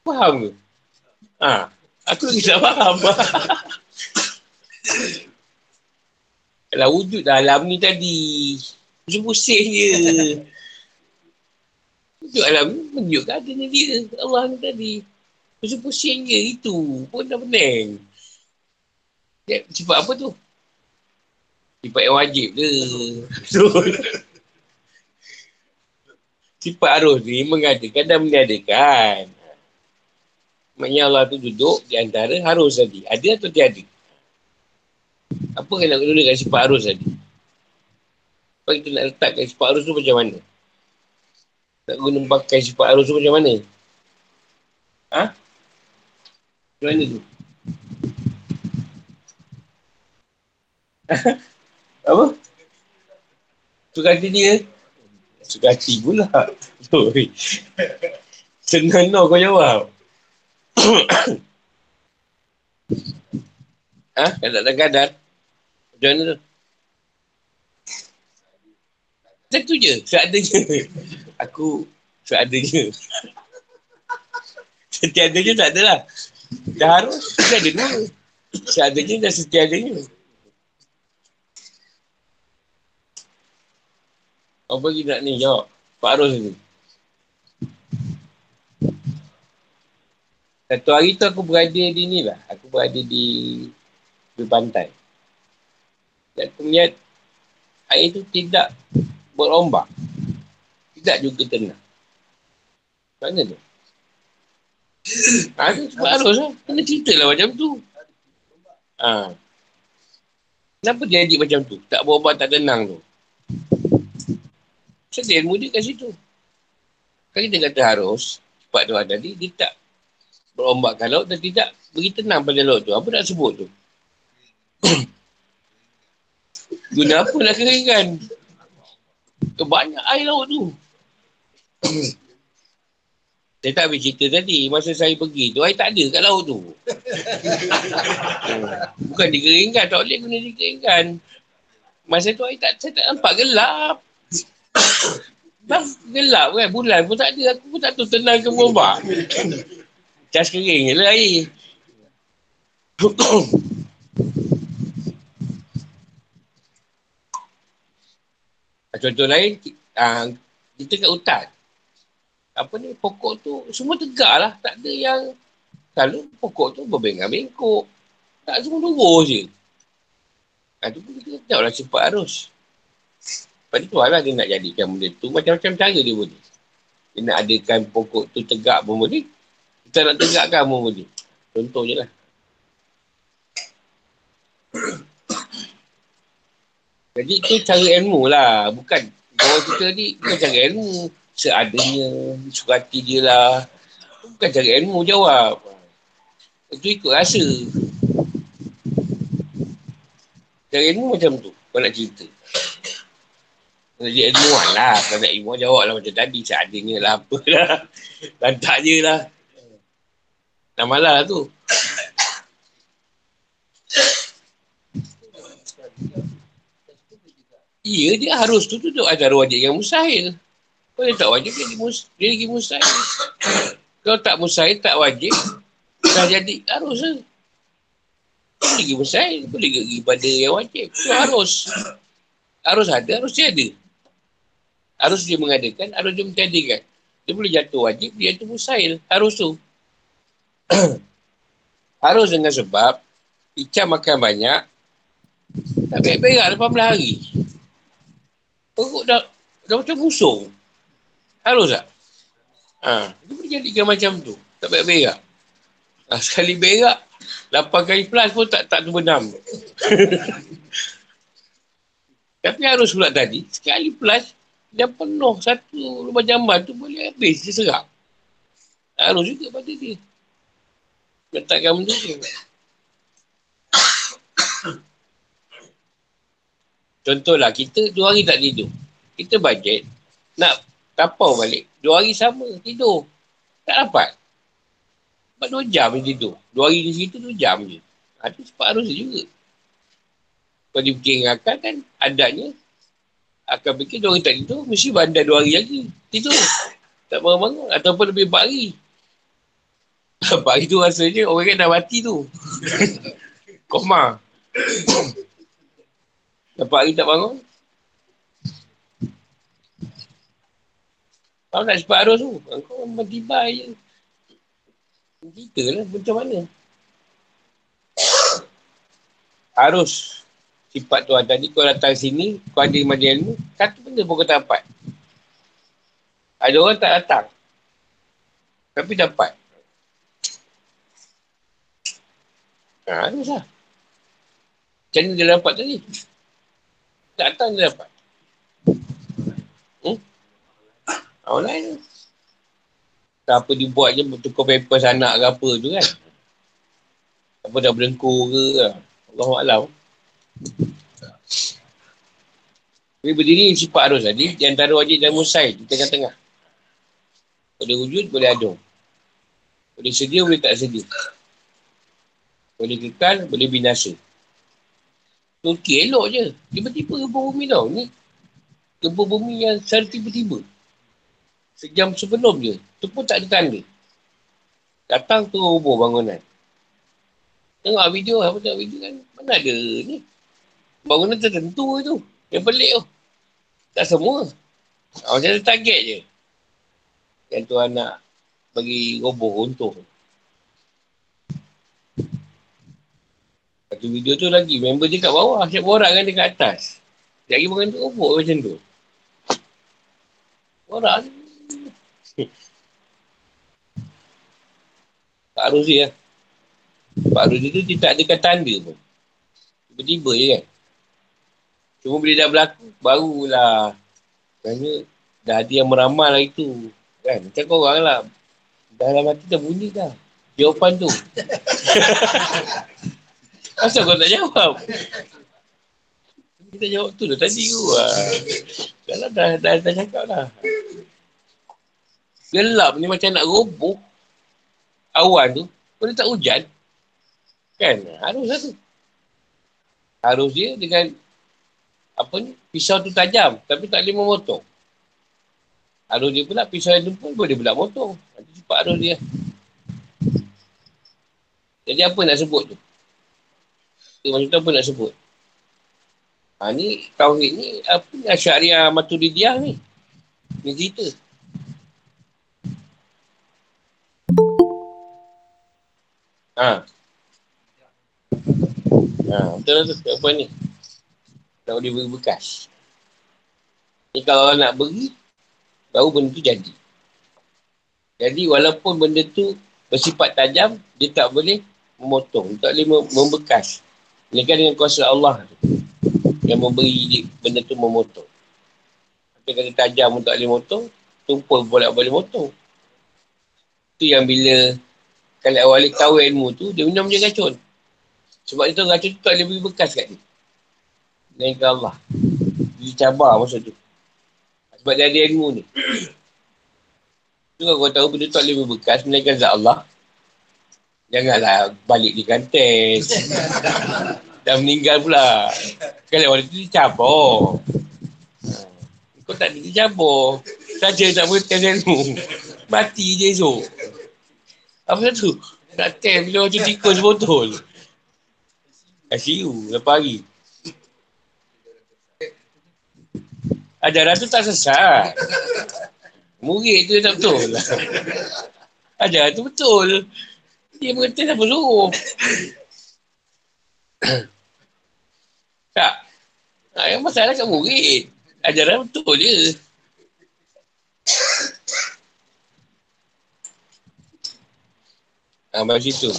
Faham ke? Ha. Aku lagi tak faham. Kalau *laughs* wujud dalam ni tadi. Macam pusing je. Wujud alam ni menunjukkan adanya dia. Allah ni tadi. Pusing-pusing je itu. Pun dah pening. Sifat apa tu? Sifat yang wajib je. *laughs* *laughs* sifat arus ni mengadakan dan meniadakan. Maknanya Allah tu duduk di antara arus tadi. Ada atau tiada? Apa yang nak kena dengan sifat arus tadi? Apa kita nak letakkan sifat arus tu macam mana? Nak guna pakai sifat arus tu macam mana? Ha? Macam mana tu? *laughs* Apa? Tu kata dia Suka hati pula. Senang no kau jawab. *coughs* ha? Kadang-kadang. Macam mana tu? Macam tu je, seadanya. Aku seadanya. *laughs* Setiadanya tak ada lah. Dah harus, dia ada dua. Seadanya dan setiadanya. Apa lagi nak ni jawab? Pak Ros ni. Satu hari tu aku berada di ni lah. Aku berada di di pantai. Dan aku melihat air tu tidak berombak. Tidak juga tenang. Mana tu? Ha, sebab harus lah. Kena cerita lah macam tu. Ha. Kenapa dia jadi macam tu? Tak berombak, tak tenang tu. Sedih ilmu dia kat situ. Kan kita kata harus, sebab tu tadi, dia tak berombakkan laut dan tidak beri tenang pada laut tu. Apa nak sebut tu? *coughs* Guna apa nak keringkan? Banyak air laut tu. *coughs* saya tak habis cerita tadi. Masa saya pergi tu, air tak ada kat laut tu. *coughs* Bukan dikeringkan. Tak boleh guna dikeringkan. Masa tu air tak, saya tak nampak gelap. Dah gelap kan. Bulan pun tak ada. Aku pun tak tahu tenang ke bombak. Cas kering lah air. Contoh lain, uh, kita kat hutan. Apa ni, pokok tu semua tegak lah. Tak ada yang, kalau pokok tu berbengkak-bengkok. Tak semua lurus je. Ha, tu pun kita tak lah cepat arus. Lepas tu lah dia nak jadikan benda tu. Macam-macam cara dia boleh. Dia nak adakan pokok tu tegak pun boleh. Kita nak tegakkan pun boleh. Contoh je lah. Jadi itu cara ilmu lah. Bukan kalau kita ni bukan cara ilmu. Seadanya, surati dia lah. Bukan cara ilmu jawab. Itu ikut rasa. Cara ilmu macam tu. Kau nak cerita. Jadi ilmuwan lah. Kalau nak ilmuwan jawab lah macam tadi. Seadanya lah apa lah. *laughs* Lantak je lah. Dah malah lah tu. Ya, dia harus tu duduk antara wajib yang mustahil. Kalau dia tak wajib, dia, lagi mustahil. Kalau tak mustahil, tak wajib, dah jadi harus lah. Dia lagi mustahil, boleh pergi pada yang wajib. Itu harus. Harus ada, harus dia ada. Harus dia mengadakan, harus dia mencadikan. Dia boleh jatuh wajib, dia tu mustahil. Harus tu. *clears throat* harus dengan sebab, ikan makan banyak, tak baik-baik 18 hari. Perut dah, dah macam busung. Harus tak? Ha, dia boleh jadikan macam tu. Tak baik berak. Ha, sekali berak, 8 kali plus pun tak tak terbenam. *laughs* Tapi harus pula tadi, sekali plus, dia penuh satu rumah jamban tu boleh habis, dia serap. Harus juga pada dia. Letakkan benda tu. Contohlah, kita dua hari tak tidur. Kita bajet, nak tapau balik. Dua hari sama, tidur. Tak dapat. Sebab dua jam je tidur. Dua hari di situ, dua jam je. Ha, tu sebab harus juga. Kalau dipikirkan kan, adanya, akan fikir dua hari tak tidur, mesti bandar dua hari lagi. Tidur. Tak bangun-bangun. Ataupun lebih empat hari. Empat hari tu rasanya orang kan dah mati tu. Koma. Dapat hari tak bangun? Kau nak cepat arus tu. Kau mati baik je. Kita lah macam mana. Arus. Sifat Tuhan tadi kau datang sini, kau ada majlis ilmu, satu benda pun kau tak dapat. Ada orang tak datang. Tapi dapat. Ha, harus lah. Macam mana dia dapat tadi? Datang dia dapat. Hmm? Online tu. Tak apa dibuat je bertukar pampers anak ke apa tu kan. Apa dah berengkur ke. Allah Alam. Tapi berdiri sifat arus tadi. Di antara wajib dan musai di tengah-tengah. Boleh wujud, boleh adung. Boleh sedia, boleh tak sedia. Boleh kekal, boleh binasa. Okey, elok je. Tiba-tiba gempa bumi tau. Ni gempa bumi yang secara tiba-tiba. Sejam sebelum je. Tu pun tak ada tanda. Datang tu roboh bangunan. Tengok video, apa tengok video kan. Mana ada ni. Bangunan tertentu tu. Yang pelik tu. Tak semua. Macam ada target je. Yang tu anak bagi roboh untung. Satu video tu lagi, member dia kat bawah, siap borak kan dia kat atas. Dia lagi mengentuk roboh macam tu. Borak ni. *laughs* Pak Ruzi lah. Pak Ruzi tu dia tak ada tanda pun. Tiba-tiba je kan. Cuma bila dah berlaku, barulah. Kerana dah ada yang meramal lah itu. Kan? Macam korang lah. Dalam hati dah bunyi dah. Jawapan tu. *laughs* Asal kau tak jawab? Kita jawab tu dah tadi tu. Kalau dah, dah, dah, dah cakap lah. Gelap ni macam nak roboh. Awan tu. Kau tak hujan. Kan? Harus lah tu. Harus dia dengan apa ni, pisau tu tajam tapi tak boleh memotong. Arus dia pula, pisau yang tu pun boleh pula motong. Nanti cepat arus dia. Jadi apa nak sebut tu? Tu macam apa nak sebut? Ha, ni, Tauhid ni, apa ni, Asyariah Maturidiyah ni. Ni cerita. Ha. Ha, betul lah tu. Apa ni? Tak boleh beri bekas. Ni kalau nak beri, baru benda tu jadi. Jadi walaupun benda tu bersifat tajam, dia tak boleh memotong. Tak boleh membekas. Melainkan dengan kuasa Allah yang memberi benda tu memotong. Tapi kalau tajam pun tak boleh motong, tumpul boleh boleh motong. Itu yang bila kalau awal tahu ilmu tu, dia minum je racun. Sebab itu racun tu tak boleh beri bekas kat dia. Melainkan Allah. Dia cabar masa tu. Sebab dia ada ilmu ni. Tu kalau kau tahu benda tu boleh berbekas, melainkan zat Allah. Janganlah balik di kantes. Dah meninggal pula. Kalau orang tu dicabar. Kau tak dicabar. Saja tak test ilmu. Mati je esok. Apa tu? Nak test bila macam tikus botol. ICU, lepas hari. Ajaran tu tak sesat. Murid tu tak betul. Ajaran tu betul. Dia mengerti apa suruh. tak. Nah, yang masalah kat murid. Ajaran betul je. Ha, macam situ.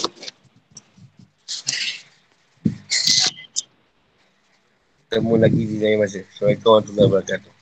Ketemu lagi di lain masa. Assalamualaikum warahmatullahi wabarakatuh.